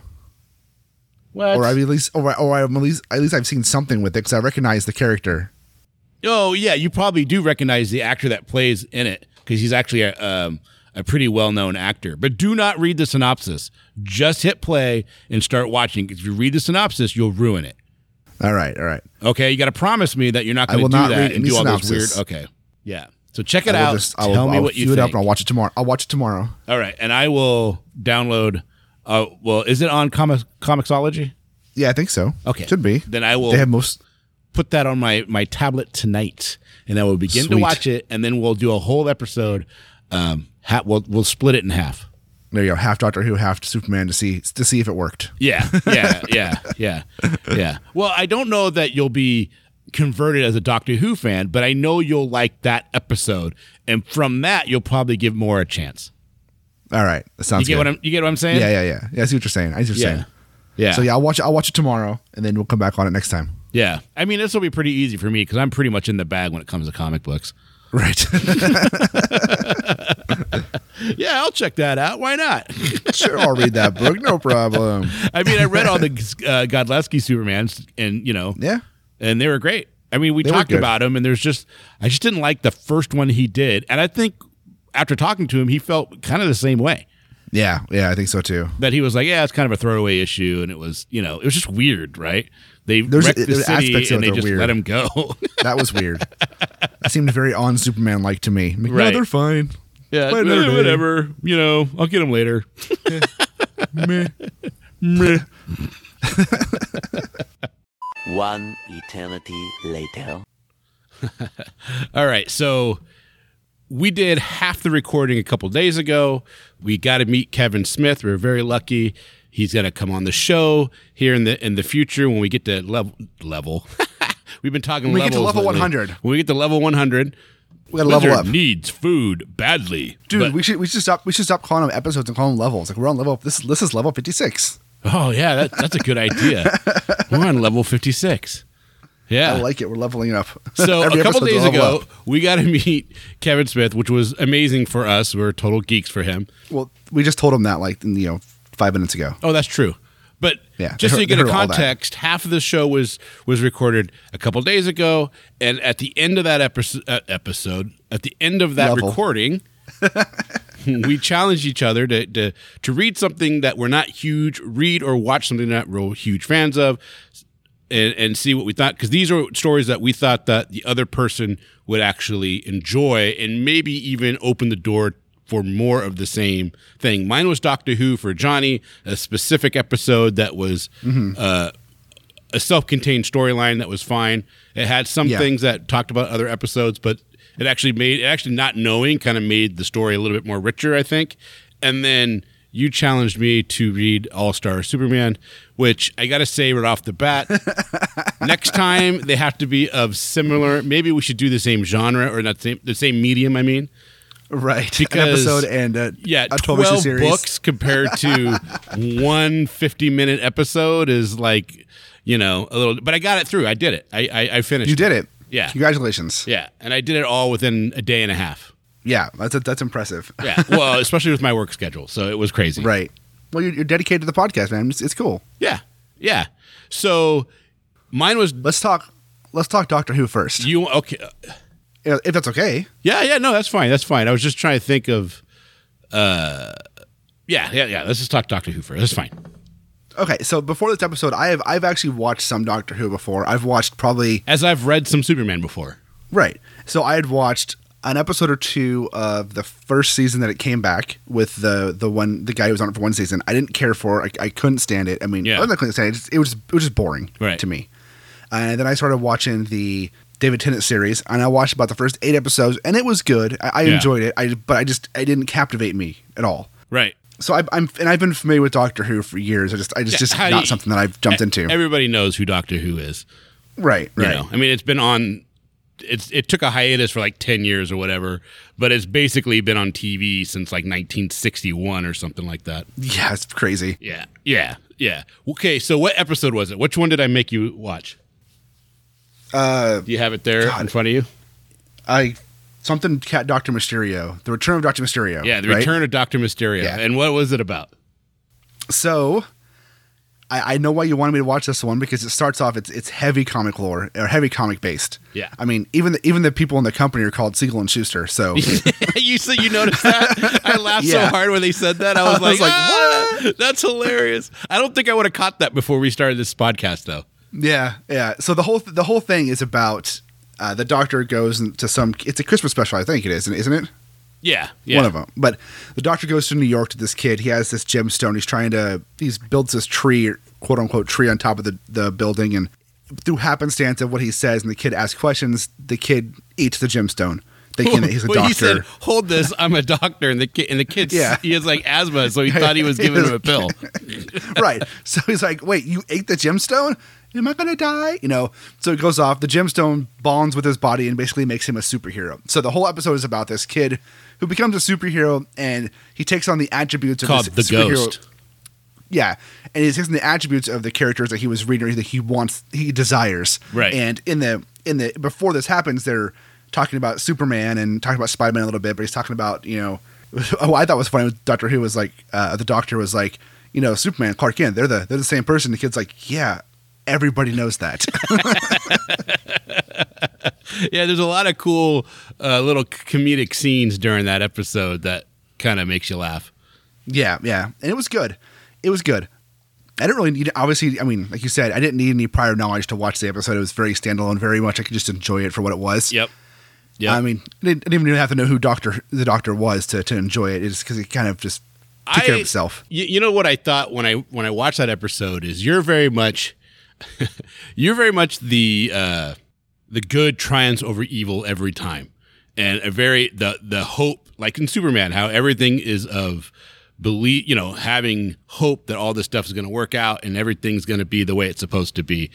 Speaker 3: What?
Speaker 2: or I've at least, or, or I'm at least, at least I've seen something with it because I recognize the character.
Speaker 3: Oh yeah, you probably do recognize the actor that plays in it because he's actually a um, a pretty well known actor. But do not read the synopsis. Just hit play and start watching. If you read the synopsis, you'll ruin it.
Speaker 2: All right, all right.
Speaker 3: Okay, you got to promise me that you're not going to do
Speaker 2: not
Speaker 3: that
Speaker 2: read
Speaker 3: and do all those
Speaker 2: synopsis.
Speaker 3: weird. Okay, yeah. So check it out.
Speaker 2: just, I will,
Speaker 3: Tell me
Speaker 2: I'll
Speaker 3: what you
Speaker 2: queue it
Speaker 3: think.
Speaker 2: up and I'll watch it tomorrow. I'll watch it tomorrow.
Speaker 3: all right, and I will download. Uh, well, is it on Comics Comixology?
Speaker 2: Yeah, I think so.
Speaker 3: Okay,
Speaker 2: should be.
Speaker 3: Then I will
Speaker 2: They have most.
Speaker 3: put that on my my tablet tonight, and I will begin to watch it, and then we'll do a whole episode. Um, ha- we'll we'll split it in half.
Speaker 2: There you go. Half Doctor Who, half Superman to see to see if it worked.
Speaker 3: Yeah, yeah, [LAUGHS] yeah, yeah, yeah. Well, I don't know that you'll be converted as a Doctor Who fan, but I know you'll like that episode, and from that, you'll probably give more a chance.
Speaker 2: All right, that
Speaker 3: You
Speaker 2: sounds
Speaker 3: get
Speaker 2: good.
Speaker 3: what I'm? You get what I'm saying?
Speaker 2: yeah, yeah, yeah. Yeah, I see what you're saying. I see what you're
Speaker 3: yeah,
Speaker 2: saying.
Speaker 3: yeah.
Speaker 2: So yeah, I'll watch. it. I'll watch it tomorrow, and then we'll come back on it next time.
Speaker 3: yeah. I mean, this will be pretty easy for me because I'm pretty much in the bag when it comes to comic books.
Speaker 2: Right. [LAUGHS]
Speaker 3: Yeah, I'll check that out. Why not? [LAUGHS]
Speaker 2: sure, I'll read that book. No problem. [LAUGHS]
Speaker 3: I mean, I read all the uh, Godlewski Supermans, and you know,
Speaker 2: Yeah.
Speaker 3: And they were great. I mean, we
Speaker 2: They
Speaker 3: talked about him, and there's just I just didn't like the first one he did, and I think after talking to him, he felt kind of the same way.
Speaker 2: Yeah. Yeah. I think so too.
Speaker 3: That he was like, yeah, it's kind of a throwaway issue, and it was, you know, it was just weird, right? They
Speaker 2: There's-
Speaker 3: wrecked the
Speaker 2: there's
Speaker 3: city
Speaker 2: aspects
Speaker 3: and they just
Speaker 2: weird.
Speaker 3: let him go. [LAUGHS]
Speaker 2: That was weird. [LAUGHS] That seemed very on Superman like to me. Like,
Speaker 3: Right.
Speaker 2: No, they're fine.
Speaker 3: yeah,
Speaker 2: another
Speaker 3: eh, whatever. You know, I'll get him later. [LAUGHS]
Speaker 2: Meh.
Speaker 3: Meh.
Speaker 4: One eternity later. [LAUGHS]
Speaker 3: All right, so we did half the recording a couple days ago. We got to meet Kevin Smith. We are very lucky. He's going to come on the show here in the in the future when we get to level level. [LAUGHS] We've been talking
Speaker 2: When we get to level 100.
Speaker 3: When we get to level 100,
Speaker 2: We gotta level
Speaker 3: Blizzard
Speaker 2: up,
Speaker 3: needs food badly.
Speaker 2: dude.
Speaker 3: But-
Speaker 2: we should we should stop we should stop calling them episodes and call them levels. Like we're on level. This this is level fifty six.
Speaker 3: Oh yeah, that, that's a good idea. [LAUGHS] We're on level 56. Yeah.
Speaker 2: I like it. We're leveling up. [LAUGHS]
Speaker 3: So a couple days ago,
Speaker 2: up.
Speaker 3: we got to meet Kevin Smith, which was amazing for us. We are total geeks for him.
Speaker 2: Well, we just told him that like you know five minutes ago.
Speaker 3: Oh, that's true. But
Speaker 2: Yeah,
Speaker 3: just so you get
Speaker 2: heard-
Speaker 3: a
Speaker 2: they heard all that.
Speaker 3: context, half of the show was was recorded a couple days ago, and at the end of that episode, uh, episode at the end of that
Speaker 2: Level.
Speaker 3: recording, [LAUGHS] [LAUGHS] we challenge each other to, to to read something that we're not huge, read or watch something that we're huge fans of, and, and see what we thought because these are stories that we thought that the other person would actually enjoy and maybe even open the door for more of the same thing. Mine was Doctor Who for Johnny, a specific episode that was uh, a self-contained storyline that was fine. It had some
Speaker 2: Yeah.
Speaker 3: things that talked about other episodes, but it actually made it actually not knowing kind of made the story a little bit more richer, I think. And then you challenged me to read All Star Superman, which I got to say right off the bat, [LAUGHS] next time they have to be of similar. Maybe we should do the same genre or not the same the same medium. I mean,
Speaker 2: Right.
Speaker 3: Because-
Speaker 2: An episode and a,
Speaker 3: yeah,
Speaker 2: a 12 series.
Speaker 3: books compared to [LAUGHS] one 50 minute episode is like you know a little. But I got it through. I did it. I I, I finished.
Speaker 2: You did it.
Speaker 3: Yeah.
Speaker 2: Congratulations.
Speaker 3: Yeah, and I did it all within a day and a half.
Speaker 2: Yeah. That's that's impressive.
Speaker 3: Yeah, well, [LAUGHS] especially with my work schedule, so it was crazy.
Speaker 2: Right. Well, you're, you're dedicated to the podcast, man. It's, it's cool.
Speaker 3: Yeah, yeah. So mine was
Speaker 2: Let's talk. Let's talk Doctor Who first,
Speaker 3: you okay?
Speaker 2: if if that's okay.
Speaker 3: Yeah, yeah. No, that's fine. That's fine. I was just trying to think of. uh Yeah, yeah, yeah. Let's just talk Doctor Who first. That's fine.
Speaker 2: Okay, so before this episode, I have I've actually watched some Doctor Who before. I've watched probably
Speaker 3: As I've read some Superman before.
Speaker 2: right. So I had watched an episode or two of the first season that it came back with the the one the guy who was on it for one season. I didn't care for. it. I, I couldn't stand it. I mean,
Speaker 3: Yeah.
Speaker 2: I couldn't stand it. It, just, it was it was just boring
Speaker 3: Right.
Speaker 2: to me. And then I started watching the David Tennant series, and I watched about the first eight episodes, and it was good. I, I
Speaker 3: Yeah.
Speaker 2: enjoyed it. I but I just it didn't captivate me at all.
Speaker 3: Right.
Speaker 2: So I, I'm and I've been familiar with Doctor Who for years. I just I just
Speaker 3: Yeah,
Speaker 2: just not
Speaker 3: you-
Speaker 2: something that I've jumped into.
Speaker 3: Everybody knows who Doctor Who is.
Speaker 2: right,
Speaker 3: You
Speaker 2: right.
Speaker 3: know, I mean, it's been on. It's it took a hiatus for like ten years or whatever, but it's basically been on TV since like 1961 or something like that.
Speaker 2: Yeah, it's crazy.
Speaker 3: Yeah, yeah, yeah. Okay, so what episode was it? Which one did I make you watch?
Speaker 2: Uh,
Speaker 3: Do you have it there
Speaker 2: God.
Speaker 3: in front of you?
Speaker 2: I something cat Doctor Mysterio, the Return of Doctor Mysterio.
Speaker 3: Yeah, the
Speaker 2: right?
Speaker 3: Return of Doctor Mysterio.
Speaker 2: Yeah.
Speaker 3: And what was it about?
Speaker 2: So, I, I know why you wanted me to watch this one because it starts off it's it's heavy comic lore or heavy comic based.
Speaker 3: Yeah.
Speaker 2: I mean even the, even the people in the company are called Siegel and Shuster. So [LAUGHS]
Speaker 3: you said you noticed that? I laughed
Speaker 2: Yeah.
Speaker 3: so hard when they said that. I was [LAUGHS]
Speaker 2: I
Speaker 3: like,
Speaker 2: was like,
Speaker 3: "Ah, That's hilarious. I don't think I would have caught that before we started this podcast, though.
Speaker 2: yeah, yeah. So the whole the whole thing is about uh, the Doctor goes to some. It's a Christmas special, I think it is, isn't it?
Speaker 3: Yeah, yeah.
Speaker 2: One of them. But the Doctor goes to New York to this kid. He has this gemstone. He's trying to. He's builds this tree, quote unquote, tree on top of the the building, and through happenstance of what he says, and the kid asks questions, the kid eats the gemstone, thinking that he's a [LAUGHS]
Speaker 3: well,
Speaker 2: doctor.
Speaker 3: he said, "Hold this, [LAUGHS] I'm a doctor," and the kid and the kid,
Speaker 2: Yeah.
Speaker 3: he has like asthma, so he [LAUGHS] thought he was giving him a pill.
Speaker 2: right. So he's like, wait, you ate the gemstone? Am I going to die? You know, so it goes off. The gemstone bonds with his body and basically makes him a superhero. So the whole episode is about this kid who becomes a superhero and he takes on the attributes of
Speaker 3: Called
Speaker 2: this
Speaker 3: the
Speaker 2: superhero.
Speaker 3: Ghost.
Speaker 2: Yeah. And he's taking the attributes of the characters that he was reading or that he wants, he desires.
Speaker 3: Right.
Speaker 2: And in the, in the, before this happens, they're talking about Superman and talking about Spider Man a little bit, but he's talking about, you know, [LAUGHS] oh, I thought was funny with Doctor Who was like, uh, the doctor was like, you know, Superman, Clark Kent, they're the, they're the same person. The kid's like, yeah, everybody knows that. [LAUGHS]
Speaker 3: Yeah, there's a lot of cool uh, little comedic scenes during that episode that kind of makes you laugh.
Speaker 2: yeah. Yeah. And it was good. It was good. I didn't really need, obviously, I mean, like you said, I didn't need any prior knowledge to watch the episode. It was very standalone, very much. I could just enjoy it for what it was.
Speaker 3: Yep. Yeah.
Speaker 2: I mean, I didn't, I didn't even have to know who Doctor the Doctor was to, to enjoy it. It's because he kind of just took care of himself.
Speaker 3: You, you know what I thought when I when I watched that episode is you're very much [LAUGHS] you're very much the uh, the good triumphs over evil every time, and a very the the hope like in Superman how everything is of believe you know having hope that all this stuff is going to work out and everything's going to be the way it's supposed to be,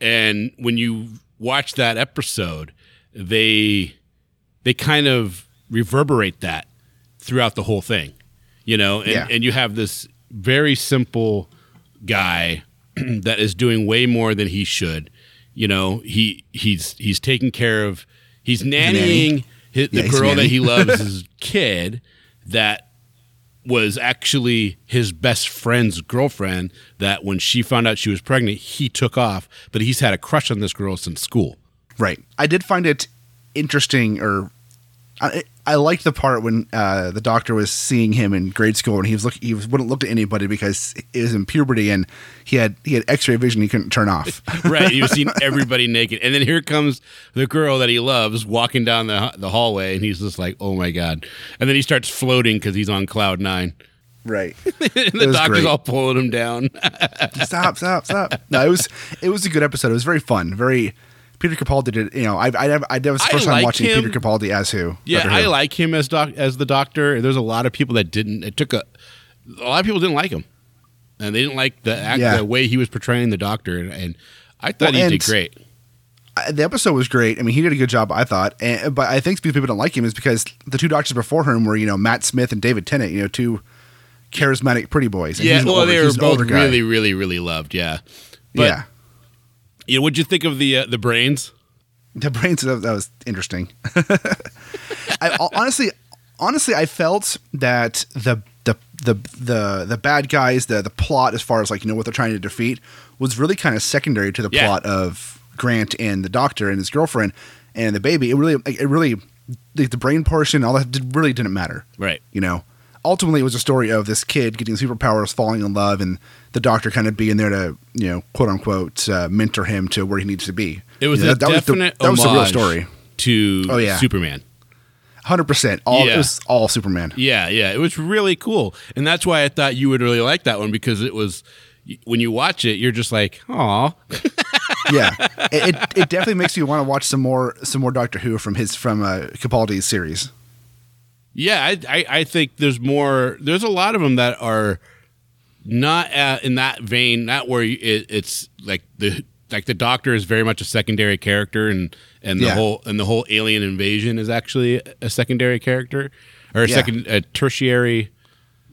Speaker 3: and when you watch that episode, they they kind of reverberate that throughout the whole thing you know? And,
Speaker 2: Yeah.
Speaker 3: and you have this very simple guy [CLEARS THROAT] that is doing way more than he should you know? He he's he's taking care of he's nannying his, the
Speaker 2: Yeah,
Speaker 3: girl that he loves his [LAUGHS] kid that was actually his best friend's girlfriend that when she found out she was pregnant he took off. But he's had a crush on this girl since school.
Speaker 2: Right. I did find it interesting, or I, I liked the part when uh, the doctor was seeing him in grade school, and he was look he was, wouldn't look at anybody because he was in puberty, and he had he had X-ray vision he couldn't turn off. [LAUGHS]
Speaker 3: right he was seeing [LAUGHS] everybody naked and then here comes the girl that he loves walking down the, the hallway and he's just like oh my god and then he starts floating because he's on cloud nine
Speaker 2: right. [LAUGHS]
Speaker 3: and the doctor's
Speaker 2: great.
Speaker 3: all pulling him down
Speaker 2: stop, stop, stop. No, it was it was a good episode. It was very fun. Very Peter Capaldi did. You know, I I never I that was the
Speaker 3: I
Speaker 2: first time
Speaker 3: like
Speaker 2: watching
Speaker 3: him.
Speaker 2: Peter Capaldi as who.
Speaker 3: yeah i like him as doc as the doctor there's a lot of people that didn't it took a a lot of people didn't like him and they didn't like the act
Speaker 2: Yeah.
Speaker 3: the way he was portraying the doctor and, and i thought
Speaker 2: Well,
Speaker 3: he
Speaker 2: and-
Speaker 3: did great
Speaker 2: the episode was great. I mean, he did a good job, I thought. And, but I think people don't like him is because the two doctors before him were, you know, Matt Smith and David Tennant. You know, two charismatic pretty boys. And
Speaker 3: yeah well
Speaker 2: older-
Speaker 3: they were both really really really loved yeah but
Speaker 2: yeah.
Speaker 3: You know what'd you think of the uh, the brains
Speaker 2: The brains that, that was interesting. [LAUGHS] I honestly, honestly, I felt that the the the the the bad guys, the the plot as far as like you know what they're trying to defeat, was really kind of secondary to the
Speaker 3: Yeah.
Speaker 2: plot of Grant and the Doctor and his girlfriend and the baby. It really, it really, the, the brain portion, all that did, really didn't matter.
Speaker 3: right
Speaker 2: You know, ultimately, it was a story of this kid getting superpowers, falling in love, and the Doctor kind of being there to you know quote unquote uh, mentor him to where he needs to be.
Speaker 3: It was
Speaker 2: You know,
Speaker 3: a
Speaker 2: that, that was the-
Speaker 3: definite
Speaker 2: that was the real story.
Speaker 3: to
Speaker 2: Oh, yeah.
Speaker 3: Superman.
Speaker 2: Hundred percent. All
Speaker 3: Yeah.
Speaker 2: it was all Superman.
Speaker 3: Yeah, yeah, it was really cool, and that's why I thought you would really like that one because it was when you watch it, you're just like, "Aw." [LAUGHS]
Speaker 2: yeah, it, it it definitely makes you want to watch some more some more Doctor Who from his from uh, Capaldi's series.
Speaker 3: Yeah, I, I, I think there's more. There's a lot of them that are not uh, in that vein. Not where it, it's like the like the Doctor is very much a secondary character, and and the
Speaker 2: Yeah.
Speaker 3: whole and the whole alien invasion is actually a secondary character or a
Speaker 2: Yeah.
Speaker 3: second a tertiary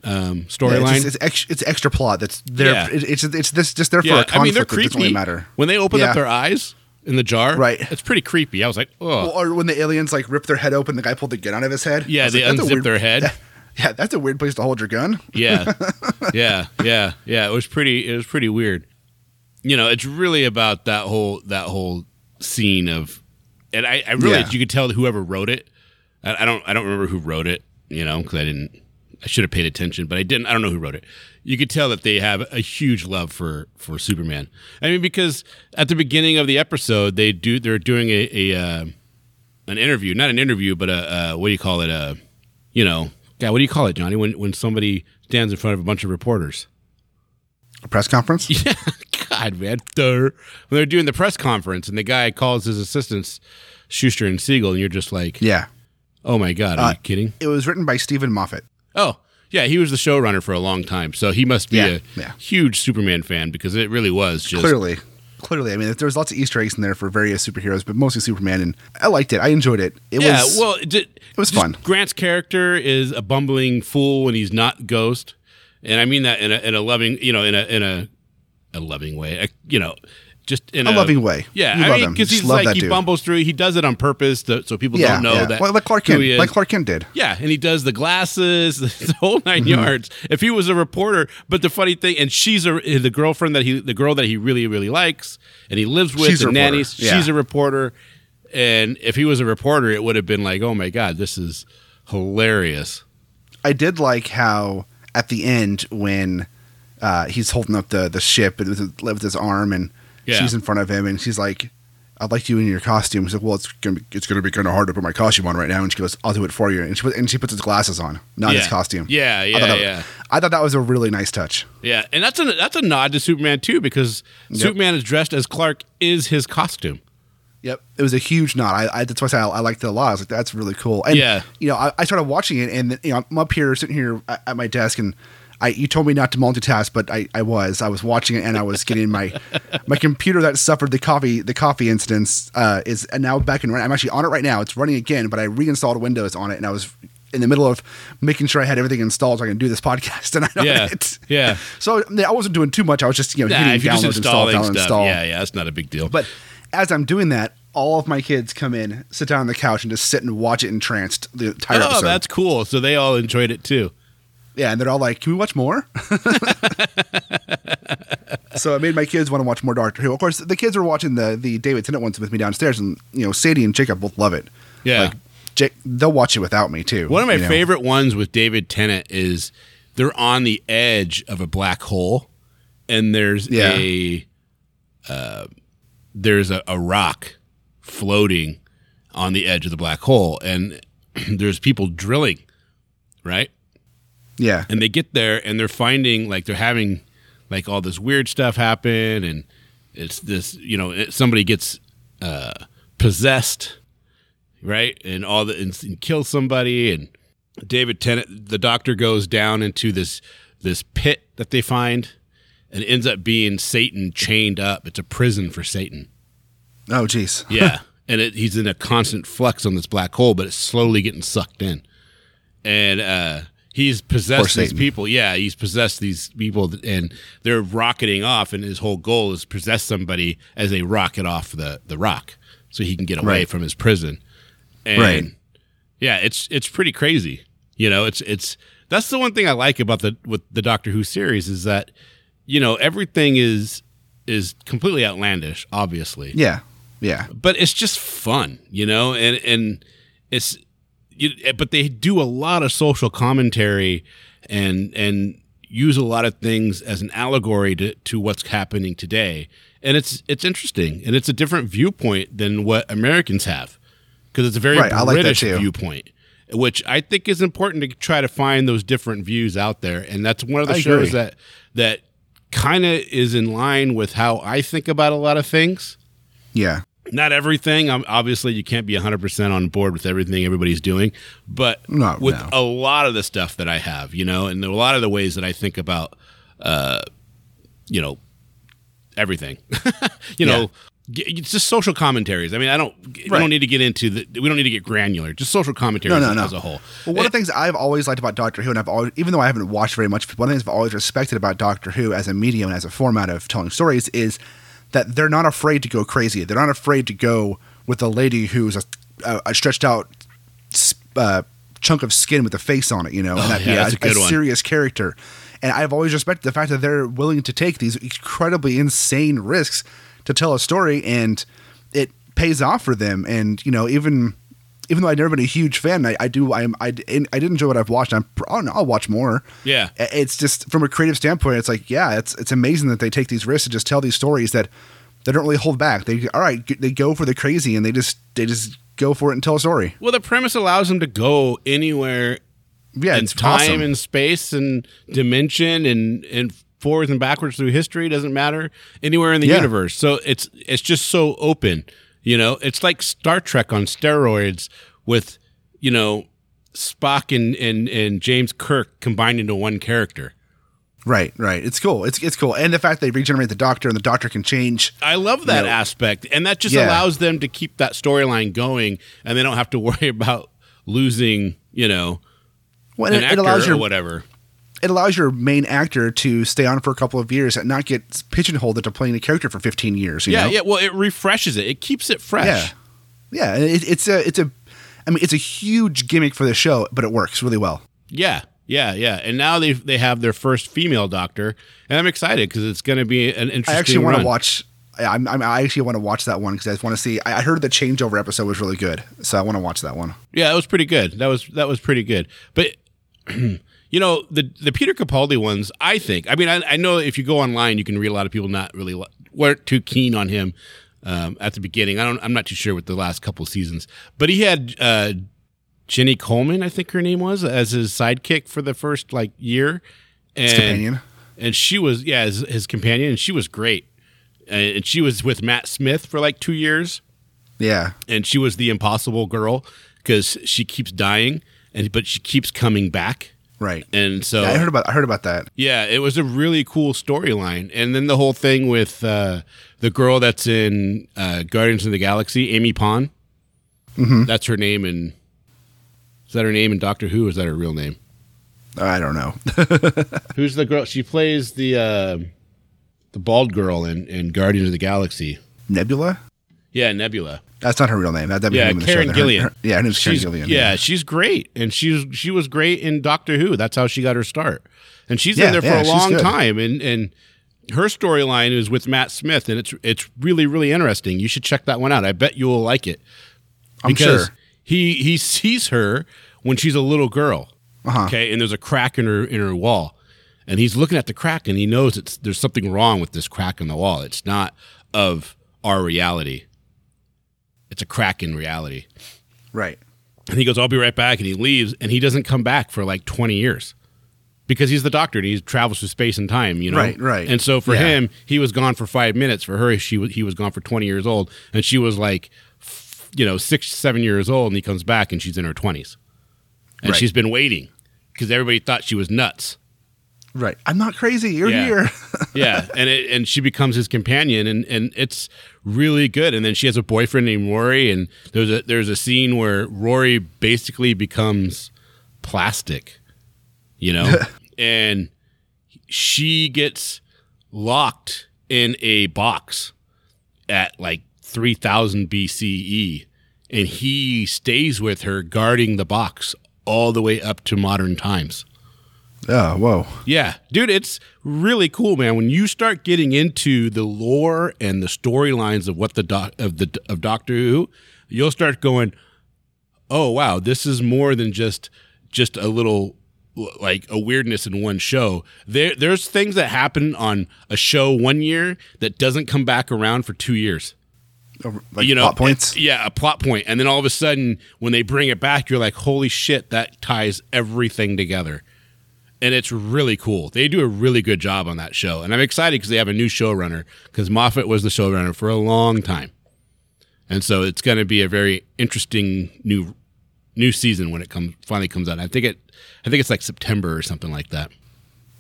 Speaker 3: um,
Speaker 2: Yeah, it's,
Speaker 3: storyline.
Speaker 2: it's, ex, it's extra plot that's there.
Speaker 3: Yeah.
Speaker 2: It, it's it's this just there for a conflict
Speaker 3: I mean they're
Speaker 2: that doesn't
Speaker 3: creepy.
Speaker 2: really matter.
Speaker 3: When they open up their eyes in the jar,
Speaker 2: Right.
Speaker 3: It's pretty creepy. I was like, oh,
Speaker 2: Or when the aliens like rip their head open, the guy pulled the gun out of his head.
Speaker 3: Yeah. They
Speaker 2: like,
Speaker 3: unzip
Speaker 2: weird-
Speaker 3: their head. [LAUGHS]
Speaker 2: Yeah, that's a weird place to hold your gun.
Speaker 3: yeah. [LAUGHS] Yeah yeah yeah. It was pretty it was pretty weird. You know it's really about that whole that whole scene of and i, I really
Speaker 2: Yeah.
Speaker 3: you could tell whoever wrote it I, I don't i don't remember who wrote it you know because i didn't i should have paid attention but i didn't i don't know who wrote it. You could tell that they have a huge love for for superman. I mean because at the beginning of the episode they do they're doing a, a uh, an interview not an interview but a uh, what do you call it a you know yeah what do you call it johnny when when somebody stands in front of a bunch of reporters
Speaker 2: A press conference. [LAUGHS]
Speaker 3: yeah, God, man. Duh. When they're doing the press conference and the guy calls his assistants Shuster and Siegel, and you're just like,
Speaker 2: Yeah,
Speaker 3: oh my God, are
Speaker 2: Uh,
Speaker 3: you kidding?
Speaker 2: it was written by Steven Moffat.
Speaker 3: Oh, yeah, he was the showrunner for a long time. So he must be
Speaker 2: Yeah,
Speaker 3: a
Speaker 2: yeah.
Speaker 3: huge Superman fan because it really was just.
Speaker 2: Clearly, clearly. I mean, there was lots of Easter eggs in there for various superheroes, but mostly Superman, and I liked it. I enjoyed it. It
Speaker 3: Yeah,
Speaker 2: was
Speaker 3: well, it,
Speaker 2: was fun.
Speaker 3: Grant's character is a bumbling fool when he's not Ghost, and I mean that in a in a loving, you know, in a in a a loving way, a, you know, just in
Speaker 2: a loving way.
Speaker 3: Yeah,
Speaker 2: You
Speaker 3: I
Speaker 2: love
Speaker 3: mean, because he's like he
Speaker 2: dude.
Speaker 3: bumbles through. He does it on purpose, to, so people
Speaker 2: yeah,
Speaker 3: don't know
Speaker 2: yeah.
Speaker 3: that.
Speaker 2: Well, like Clark Kent, like Clark Kent did.
Speaker 3: Yeah, and he does the glasses, [LAUGHS] the whole 9
Speaker 2: Mm-hmm.
Speaker 3: yards. If he was a reporter, but the funny thing, and she's a the girlfriend that he, the girl that he really really likes, and he lives with,
Speaker 2: She's a
Speaker 3: the nannies.
Speaker 2: yeah.
Speaker 3: She's a reporter, and if he was a reporter, it would have been like, oh my god, this is hilarious.
Speaker 2: I did like how at the end when uh, he's holding up the the ship with with his arm and
Speaker 3: Yeah.
Speaker 2: she's in front of him and she's like, "I'd like you in your costume." He's like, "Well, it's gonna be, it's gonna be kind of hard to put my costume on right now." And she goes, "I'll do it for you." And she put, and she puts his glasses on, not his costume.
Speaker 3: Yeah,
Speaker 2: I thought
Speaker 3: yeah,
Speaker 2: that,
Speaker 3: yeah.
Speaker 2: I thought that was a really nice touch.
Speaker 3: Yeah, and that's a that's a nod to Superman too, because Superman is dressed as Clark is his costume.
Speaker 2: Yep, it was a huge nod. I, I that's why I, said I, I liked it a lot. I was like, "That's really cool." And
Speaker 3: Yeah.
Speaker 2: you know, I, I started watching it, and you know, I'm up here sitting here at my desk, and I you told me not to multitask, but I, I was I was watching it, and I was getting my my computer that suffered the coffee the coffee incidents uh, is now back and running. I'm actually on it right now. It's running again, but I reinstalled Windows on it, and I was in the middle of making sure I had everything installed so I can do this podcast. [LAUGHS] And I know
Speaker 3: Yeah,
Speaker 2: it.
Speaker 3: yeah. [LAUGHS]
Speaker 2: So I wasn't doing too much. I was just you know
Speaker 3: Nah,
Speaker 2: hitting
Speaker 3: if you're just
Speaker 2: download, install, download,
Speaker 3: stuff,
Speaker 2: install.
Speaker 3: yeah, yeah, that's not a big deal.
Speaker 2: But as I'm doing that, all of my kids come in, sit down on the couch, and just sit and watch it entranced the entire
Speaker 3: oh,
Speaker 2: episode.
Speaker 3: that's cool. So they all enjoyed it too.
Speaker 2: Yeah, and they're all like, "Can we watch more?" [LAUGHS] so I made my kids want to watch more Doctor Who. Of course, the kids were watching the the David Tennant ones with me downstairs, and you know, Sadie and Jacob both love it.
Speaker 3: Yeah.
Speaker 2: like Jake, they'll watch it without me too.
Speaker 3: One of my
Speaker 2: you know?
Speaker 3: favorite ones with David Tennant is they're on the edge of a black hole, and there's
Speaker 2: Yeah.
Speaker 3: a uh, there's a, a rock floating on the edge of the black hole, and [CLEARS THROAT] there's people drilling, right?
Speaker 2: Yeah,
Speaker 3: and they get there and they're finding like they're having like all this weird stuff happen and it's this you know it, somebody gets uh possessed right? And all the and, and kills somebody and david tennant the doctor goes down into this this pit that they find and ends up being satan chained up. It's a prison for satan.
Speaker 2: Oh, jeez. [LAUGHS]
Speaker 3: yeah, and it, he's in a constant flux on this black hole, but it's slowly getting sucked in, and uh, he's possessed these people. Yeah, he's possessed these people, and they're rocketing off. And his whole goal is possess somebody as they rocket off the the rock, so he can get away
Speaker 2: Right.
Speaker 3: from his prison. And
Speaker 2: Right.
Speaker 3: yeah, it's it's pretty crazy. You know, it's it's that's the one thing I like about the with the Doctor Who series is that you know everything is is completely outlandish, obviously
Speaker 2: Yeah, yeah,
Speaker 3: but it's just fun, you know, and and it's you, but they do a lot of social commentary and and use a lot of things as an allegory to, to what's happening today, and it's it's interesting and it's a different viewpoint than what Americans have because it's a very
Speaker 2: Right, I like
Speaker 3: British viewpoint. Which I think is important to try to find those different views out there, and that's one of the
Speaker 2: I
Speaker 3: shows
Speaker 2: agree.
Speaker 3: that that kind of is in line with how I think about a lot of things
Speaker 2: Yeah.
Speaker 3: Not everything. Um, obviously, you can't be 100% on board with everything everybody's doing, but
Speaker 2: No,
Speaker 3: with
Speaker 2: no.
Speaker 3: a lot of the stuff that I have, you know, and a lot of the ways that I think about, uh, you know, everything, [LAUGHS] you know, it's just social commentaries. I mean, I don't, we don't need to get into the, we don't need to get granular, just social commentaries
Speaker 2: No, no, no.
Speaker 3: as a whole.
Speaker 2: Well, one of the things I've always liked about Doctor Who, and I've always, even though I haven't watched very much, one of the things I've always respected about Doctor Who as a medium and as a format of telling stories is that they're not afraid to go crazy. They're not afraid to go with a lady who's a, a, a stretched out uh, chunk of skin with a face on it, you know,
Speaker 3: Oh,
Speaker 2: and that
Speaker 3: yeah,
Speaker 2: be
Speaker 3: that's a good one.
Speaker 2: serious character. And I've always respected the fact that they're willing to take these incredibly insane risks to tell a story, and it pays off for them. And you know, even even though I've never been a huge fan, I, I do I'm I, I did enjoy what I've watched. I'm pr- I'll, I'll watch more.
Speaker 3: Yeah.
Speaker 2: it's just from a creative standpoint, it's like yeah, it's it's amazing that they take these risks to just tell these stories that they don't really hold back. They all right, they go for the crazy and they just they just go for it and tell a story.
Speaker 3: Well, the premise allows them to go anywhere
Speaker 2: Yeah,
Speaker 3: in
Speaker 2: it's
Speaker 3: time
Speaker 2: awesome.
Speaker 3: and space and dimension and and forwards and backwards through history doesn't matter anywhere in the
Speaker 2: Yeah.
Speaker 3: universe. So it's it's just so open. You know, it's like Star Trek on steroids with you know Spock and and and James Kirk combined into one character.
Speaker 2: Right, right. It's cool. It's it's cool, and the fact they regenerate the Doctor and the Doctor can change.
Speaker 3: I love that
Speaker 2: know-
Speaker 3: aspect, and that just
Speaker 2: Yeah.
Speaker 3: allows them to keep that storyline going, and they don't have to [LAUGHS] worry about losing, you know,
Speaker 2: Well,
Speaker 3: an
Speaker 2: it,
Speaker 3: actor
Speaker 2: it allows
Speaker 3: or whatever.
Speaker 2: It allows your main actor to stay on for a couple of years and not get pigeonholed into playing a character for fifteen years. You
Speaker 3: Yeah,
Speaker 2: know?
Speaker 3: yeah. Well, it refreshes it. It keeps it fresh.
Speaker 2: yeah, yeah. It, it's a it's a, I mean, it's a huge gimmick for the show, but it works really well.
Speaker 3: Yeah, yeah, yeah. And now they they have their first female doctor, and I'm excited because it's going to be an interesting.
Speaker 2: I actually want to watch. I, I'm, I'm, I actually want to watch that one because I just want to see. I I heard the changeover episode was really good, so I want to watch that one.
Speaker 3: Yeah, it was pretty good. That was that was pretty good. But you know the the Peter Capaldi ones, I think. I mean, I, I know if you go online, you can read a lot of people not really weren't too keen on him um, at the beginning. I don't. I'm not too sure with the last couple seasons, but he had uh, Jenny Coleman, I think her name was, as his sidekick for the first like year. And,
Speaker 2: His companion.
Speaker 3: and she was yeah his, his companion, and she was great. And and she was with Matt Smith for like two years
Speaker 2: Yeah,
Speaker 3: and she was the impossible girl because she keeps dying and but she keeps coming back
Speaker 2: right.
Speaker 3: and so
Speaker 2: Yeah, I heard about. I heard about that.
Speaker 3: yeah it was a really cool storyline and then the whole thing with uh, the girl that's in uh, guardians of the galaxy amy pond
Speaker 2: Mm-hmm.
Speaker 3: that's her name in is that her name in doctor who is that her real name
Speaker 2: I don't know. [LAUGHS]
Speaker 3: who's the girl she plays the uh, the bald girl in, in guardians of the galaxy
Speaker 2: Nebula.
Speaker 3: Yeah nebula
Speaker 2: That's not her real name. That, that'd be
Speaker 3: Yeah,
Speaker 2: of the
Speaker 3: Karen
Speaker 2: show.
Speaker 3: Gillian.
Speaker 2: her- yeah, her name's Karen
Speaker 3: she's,
Speaker 2: Gillian.
Speaker 3: Yeah, she's great, and she's she was great in Doctor Who. That's how she got her start, and she's
Speaker 2: Yeah,
Speaker 3: in there for
Speaker 2: yeah,
Speaker 3: a long time. And and her storyline is with Matt Smith, and it's it's really really interesting. You should check that one out. I bet you will like it
Speaker 2: I'm
Speaker 3: because
Speaker 2: sure.
Speaker 3: he he sees her when she's a little girl.
Speaker 2: Uh-huh.
Speaker 3: Okay, and there's a crack in her in her wall, and he's looking at the crack, and he knows it's there's something wrong with this crack in the wall. It's not of our reality. It's a crack in reality.
Speaker 2: Right.
Speaker 3: And he goes, I'll be right back. And he leaves and he doesn't come back for like 20 years because he's the doctor and he travels through space and time, you know?
Speaker 2: Right, right.
Speaker 3: And so for
Speaker 2: Yeah.
Speaker 3: him, he was gone for five minutes. For her, she he was gone for 20 years old. And she was like, you know, six, seven years old. And he comes back and she's in her 20s. And
Speaker 2: Right.
Speaker 3: she's been waiting because everybody thought she was nuts.
Speaker 2: Right. I'm not crazy. You're
Speaker 3: Yeah.
Speaker 2: here. [LAUGHS]
Speaker 3: yeah, and it, and she becomes his companion, and, and it's really good. And then she has a boyfriend named Rory, and there's a there's a scene where Rory basically becomes plastic, you know, [LAUGHS] and she gets locked in a box at like 3000 BCE, and he stays with her guarding the box all the way up to modern times.
Speaker 2: Oh, whoa.
Speaker 3: Yeah, dude, it's really cool, man. When you start getting into the lore and the storylines of what the doc of the of Doctor Who, you'll start going, "Oh wow, this is more than just just a little like a weirdness in one show." There, there's things that happen on a show one year that doesn't come back around for two years oh,
Speaker 2: Like
Speaker 3: you know,
Speaker 2: plot points.
Speaker 3: Yeah, a plot point, and then all of a sudden, when they bring it back, you're like, "Holy shit!" That ties everything together, and it's really cool. They do a really good job on that show, and I'm excited because they have a new showrunner. Because Moffat was the showrunner for a long time, and so it's going to be a very interesting new new season when it comes finally comes out. I think it, I think it's like September or something like that.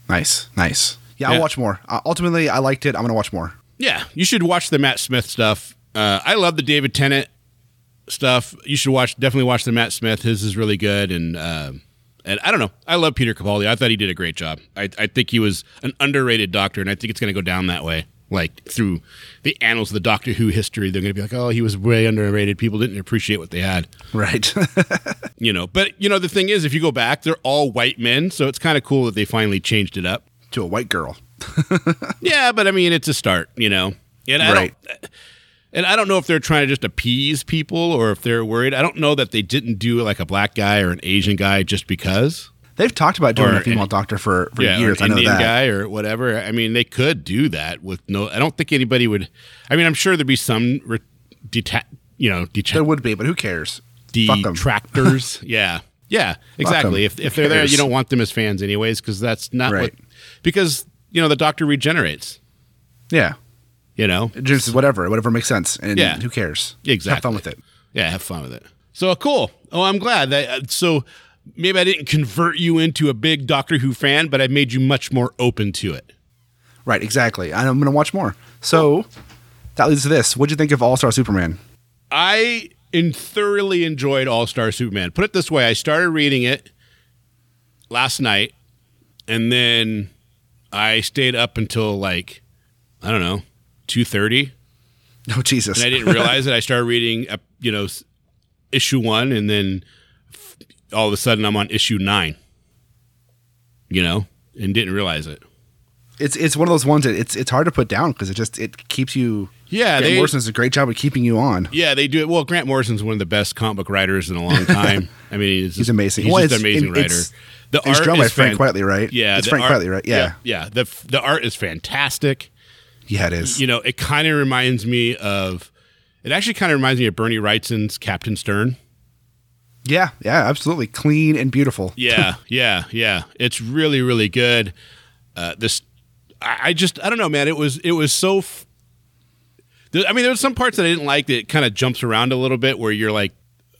Speaker 2: Nice, nice. Yeah,
Speaker 3: Yeah.
Speaker 2: I'll watch more. Uh, ultimately, I liked it. I'm gonna watch more.
Speaker 3: Yeah, you should watch the Matt Smith stuff. Uh, I love the David Tennant stuff. You should watch definitely watch the Matt Smith. His is really good, and uh, and I don't know. I love Peter Capaldi. I thought he did a great job. I, I think he was an underrated doctor, and I think it's going to go down that way. Like through the annals of the Doctor Who history, they're going to be like, oh, he was way underrated. People didn't appreciate what they had,
Speaker 2: Right. [LAUGHS]
Speaker 3: you know. But you know, the thing is, if you go back, they're all white men, so it's kind of cool that they finally changed it up.
Speaker 2: to a white girl. [LAUGHS]
Speaker 3: Yeah, but I mean, it's a start, you know. And I
Speaker 2: Right.
Speaker 3: don't, and I don't know if they're trying to just appease people or if they're worried. I don't know that they didn't do like a black guy or an Asian guy just because.
Speaker 2: They've talked about doing
Speaker 3: Or
Speaker 2: a female
Speaker 3: an-
Speaker 2: doctor for, for
Speaker 3: yeah,
Speaker 2: years.
Speaker 3: or
Speaker 2: I
Speaker 3: an
Speaker 2: know
Speaker 3: Indian
Speaker 2: that.
Speaker 3: guy or whatever. I mean, they could do that with no. I don't think anybody would. I mean, I'm sure there'd be some re, deta- you know,
Speaker 2: There
Speaker 3: deta-
Speaker 2: would be, but who cares?
Speaker 3: Detractors. [LAUGHS] yeah, yeah, exactly. If if they're there, you don't want them as fans anyways, because that's not
Speaker 2: Right.
Speaker 3: what. Because you know the Doctor regenerates.
Speaker 2: Yeah,
Speaker 3: You know,
Speaker 2: just whatever, whatever makes sense, and
Speaker 3: Yeah.
Speaker 2: who cares?
Speaker 3: Exactly.
Speaker 2: Have fun with it.
Speaker 3: Yeah, have fun with it. So cool. Oh, I'm glad that. Uh, so maybe I didn't convert you into a big Doctor Who fan, but I made you much more open to it.
Speaker 2: Right, exactly. I'm going to watch more. So that leads to this. What'd you think of All Star Superman?
Speaker 3: I in thoroughly enjoyed All Star Superman. Put it this way: I started reading it last night, and then I stayed up until like I don't know two thirty,
Speaker 2: Oh Jesus!
Speaker 3: and I didn't realize it. I started reading, uh, you know, issue one, and then all of a sudden I'm on issue nine. You know, and didn't realize it.
Speaker 2: it's it's one of those ones that it's it's hard to put down because it just it keeps you.
Speaker 3: Yeah,
Speaker 2: Grant
Speaker 3: they,
Speaker 2: Morrison does a great job of keeping you on.
Speaker 3: yeah, they do it. Well, Grant Morrison's one of the best comic book writers in a long [LAUGHS] time. I mean, he's,
Speaker 2: He's amazing.
Speaker 3: He's
Speaker 2: Well,
Speaker 3: just an amazing
Speaker 2: it-
Speaker 3: writer. The art
Speaker 2: drawn by Frank
Speaker 3: fan-
Speaker 2: Quietly, right?
Speaker 3: Yeah,
Speaker 2: it's Frank
Speaker 3: art-
Speaker 2: Quietly, right? Yeah,
Speaker 3: yeah. The the art is fantastic.
Speaker 2: Yeah, it is.
Speaker 3: You know, it kind of reminds me of. It actually kind of reminds me of Bernie Wrightson's Captain Stern.
Speaker 2: yeah, yeah, absolutely, clean and beautiful. [LAUGHS]
Speaker 3: Yeah, yeah, yeah. It's really, really good. Uh, this, I, I just, I don't know, man. It was, it was so. F- there, I mean, there was some parts that I didn't like that kind of jumps around a little bit, where you're like,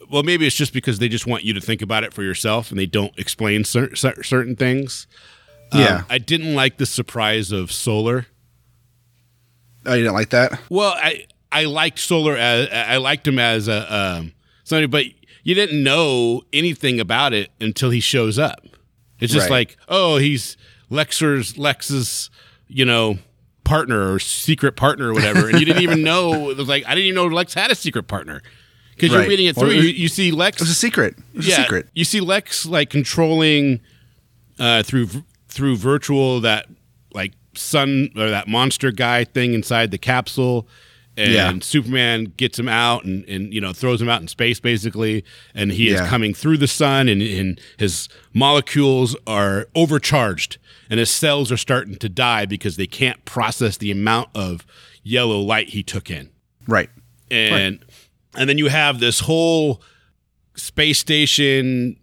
Speaker 3: well, maybe it's just because they just want you to think about it for yourself, and they don't explain cer- cer- certain things. Um,
Speaker 2: Yeah.
Speaker 3: I didn't like the surprise of Solar.
Speaker 2: Oh, you didn't like that?
Speaker 3: Well, I I liked Solar as I liked him as a um, somebody, but you didn't know anything about it until he shows up. It's just
Speaker 2: Right.
Speaker 3: like, oh, he's Lexer's Lex's, you know, partner or secret partner or whatever, and you didn't even know. It was like I didn't even know Lex had a secret partner because you're reading it through. You, you see Lex.
Speaker 2: It was a secret. It was a secret.
Speaker 3: You see Lex like controlling uh, through through virtual that sun or that monster guy thing inside the capsule. And
Speaker 2: Yeah.
Speaker 3: Superman gets him out and, and you know throws him out in space basically, and he
Speaker 2: Yeah.
Speaker 3: is coming through the sun, and, and his molecules are overcharged, and his cells are starting to die because they can't process the amount of yellow light he took in
Speaker 2: Right.
Speaker 3: and and then you have this whole space station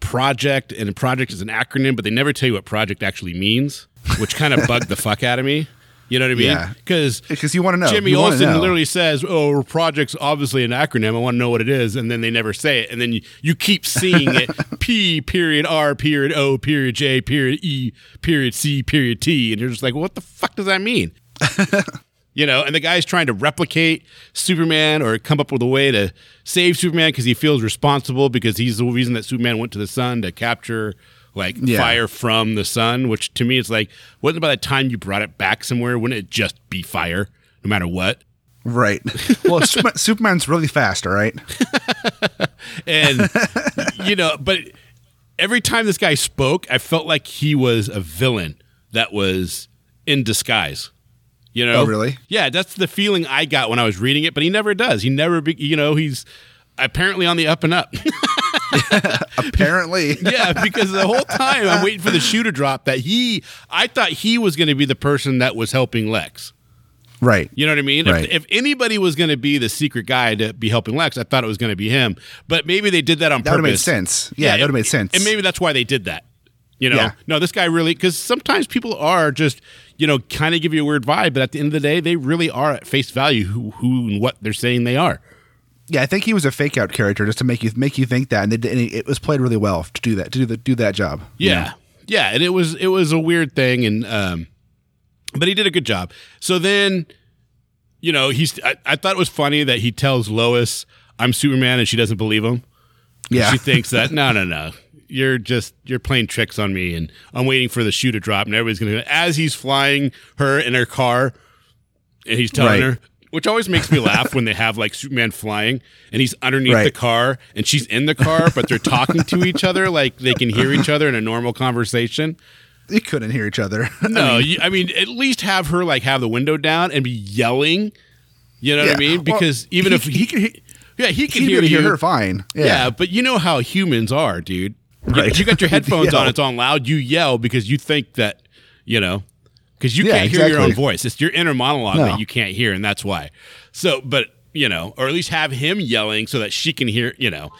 Speaker 3: project and a project is an acronym but they never tell you what project actually means which kind of bugged the fuck out of me you know what i mean
Speaker 2: Yeah.
Speaker 3: because
Speaker 2: Because you want to know.
Speaker 3: Jimmy
Speaker 2: You
Speaker 3: Olsen
Speaker 2: know.
Speaker 3: literally says, "Oh, project's obviously an acronym. I want to know what it is," and then they never say it, and then you, you keep seeing it: [LAUGHS] P period R period O period J period E period C period T, and you're just like, "What the fuck does that mean?" [LAUGHS] you know, and the guy's trying to replicate Superman or come up with a way to save Superman because he feels responsible because he's the reason that Superman went to the sun to capture like
Speaker 2: Yeah.
Speaker 3: fire from the sun. Which to me, is like, wasn't by the time you brought it back somewhere, wouldn't it just be fire no matter what?
Speaker 2: Right. [LAUGHS] Well, Superman, Superman's really fast. All right. [LAUGHS]
Speaker 3: And you know, but every time this guy spoke, I felt like he was a villain that was in disguise. You know?
Speaker 2: Oh, really?
Speaker 3: Yeah, that's the feeling I got when I was reading it. But he never does. He never, be, you know, he's apparently on the up and up. [LAUGHS] [LAUGHS]
Speaker 2: Apparently. [LAUGHS]
Speaker 3: yeah, because the whole time I'm waiting for the shoe to drop that he, I thought he was going to be the person that was helping Lex.
Speaker 2: right.
Speaker 3: You know what I mean?
Speaker 2: Right.
Speaker 3: If, if anybody was going to be the secret guy to be helping Lex, I thought it was going to be him. But maybe they did that on purpose.
Speaker 2: That would have made sense. Yeah, that would have made sense.
Speaker 3: And maybe that's why they did that. You know,
Speaker 2: Yeah.
Speaker 3: no, this guy really because sometimes people are just you know kind of give you a weird vibe, but at the end of the day, they really are at face value who who and what they're saying they are.
Speaker 2: Yeah, I think he was a fake out character just to make you make you think that, and, they, and it was played really well to do that to do the, do that job.
Speaker 3: Yeah. Yeah, and it was it was a weird thing and um but he did a good job. So then you know, he's I, I thought it was funny that he tells Lois I'm Superman and she doesn't believe him.
Speaker 2: Yeah,
Speaker 3: She thinks that no, no, no. You're just you're playing tricks on me and I'm waiting for the shoe to drop and everybody's going to as he's flying her in her car and he's telling
Speaker 2: Right.
Speaker 3: her which always makes me laugh when they have like Superman flying and he's underneath the car and she's in the car, but they're talking to each other like they can hear each other in a normal conversation.
Speaker 2: they couldn't hear each other. [LAUGHS]
Speaker 3: No, you, I mean at least have her like have the window down and be yelling. You know what I
Speaker 2: Yeah.
Speaker 3: mean?
Speaker 2: Well,
Speaker 3: Because even
Speaker 2: he-
Speaker 3: if he, can, yeah, he can hear you.
Speaker 2: hear her fine.
Speaker 3: Yeah.
Speaker 2: Yeah,
Speaker 3: but you know how humans are, dude. You-
Speaker 2: Right.
Speaker 3: You, got your [LAUGHS] headphones on, it's on loud. You yell because you think that, you know, because you
Speaker 2: Yeah,
Speaker 3: can't hear your own voice. It's your inner monologue
Speaker 2: No.
Speaker 3: that you can't hear, and that's why. So, but you know, or at least have him yelling so that she can hear. You know,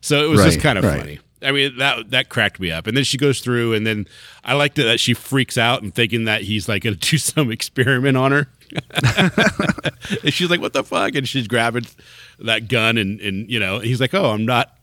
Speaker 3: so it was just kind of
Speaker 2: right.
Speaker 3: funny. I mean that that cracked me up, and then she goes through, and then I liked it that she freaks out and thinking that he's like going [LAUGHS] to do some experiment on her. [LAUGHS] and she's like, "What the fuck?" And she's grabbing that gun, and and you know, he's like, "Oh, I'm not."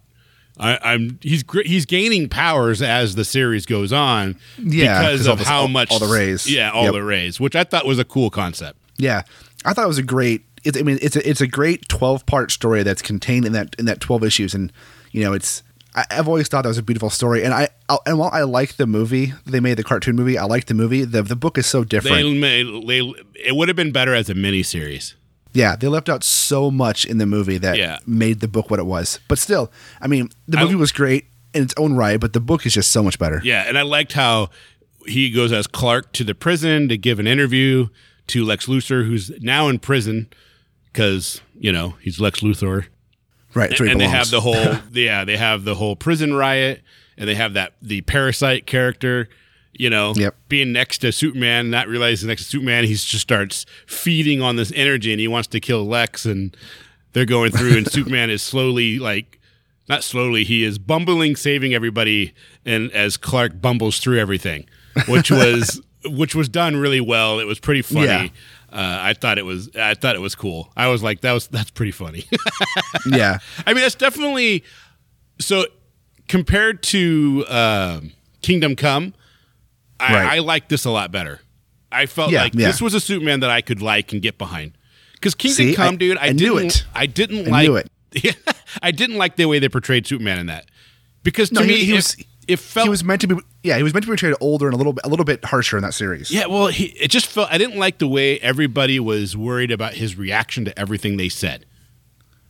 Speaker 3: I, I'm he's he's gaining powers as the series goes on
Speaker 2: Yeah,
Speaker 3: because
Speaker 2: 'cause
Speaker 3: of how
Speaker 2: all-
Speaker 3: much
Speaker 2: all the rays.
Speaker 3: yeah all
Speaker 2: Yep.
Speaker 3: the rays which I thought was a cool concept
Speaker 2: yeah. I thought it was a great. It's, I mean, it's a, it's a great twelve part story that's contained in that in that twelve issues, and you know, it's. I, I've always thought that was a beautiful story, and I i and while I like the movie, they made the cartoon movie. I like the movie. The the book is so different.
Speaker 3: they made they, it would have been better as a miniseries
Speaker 2: Yeah, they left out so much in the movie that
Speaker 3: Yeah.
Speaker 2: made the book what it was. But still, I mean, the
Speaker 3: I-
Speaker 2: movie was great in its own right, but the book is just so much better.
Speaker 3: Yeah, and I liked how he goes as Clark to the prison to give an interview to Lex Luthor, who's now in prison because you know he's Lex Luthor,
Speaker 2: Right, he
Speaker 3: and they have the whole [LAUGHS] yeah they have the whole prison riot, and they have that the parasite character. You know,
Speaker 2: Yep.
Speaker 3: being next to Superman, not realizing next to Superman, he just starts feeding on this energy, and he wants to kill Lex, and they're going through, and [LAUGHS] Superman is slowly like not slowly he is bumbling saving everybody and as clark bumbles through everything which [LAUGHS] was which was done really well. It was pretty funny.
Speaker 2: Yeah.
Speaker 3: uh, i thought it was i thought it was cool. I was like that was that's pretty funny. [LAUGHS]
Speaker 2: Yeah,
Speaker 3: i mean that's definitely so compared to um kingdom come I,
Speaker 2: Right.
Speaker 3: I like this a lot better i felt
Speaker 2: Yeah,
Speaker 3: like
Speaker 2: yeah.
Speaker 3: this was a superman that i could like and get behind because kingdom
Speaker 2: See,
Speaker 3: come
Speaker 2: I-
Speaker 3: dude i,
Speaker 2: I knew it.
Speaker 3: i didn't
Speaker 2: I
Speaker 3: like [LAUGHS]
Speaker 2: knew it.
Speaker 3: I didn't like the way they portrayed Superman in that because to
Speaker 2: No, he-
Speaker 3: me
Speaker 2: he
Speaker 3: it,
Speaker 2: was-
Speaker 3: it felt
Speaker 2: he was meant to be. Yeah, he was meant to be portrayed older and a little bit a little bit harsher in that series.
Speaker 3: yeah. Well, he, it just felt I didn't like the way everybody was worried about his reaction to everything they said.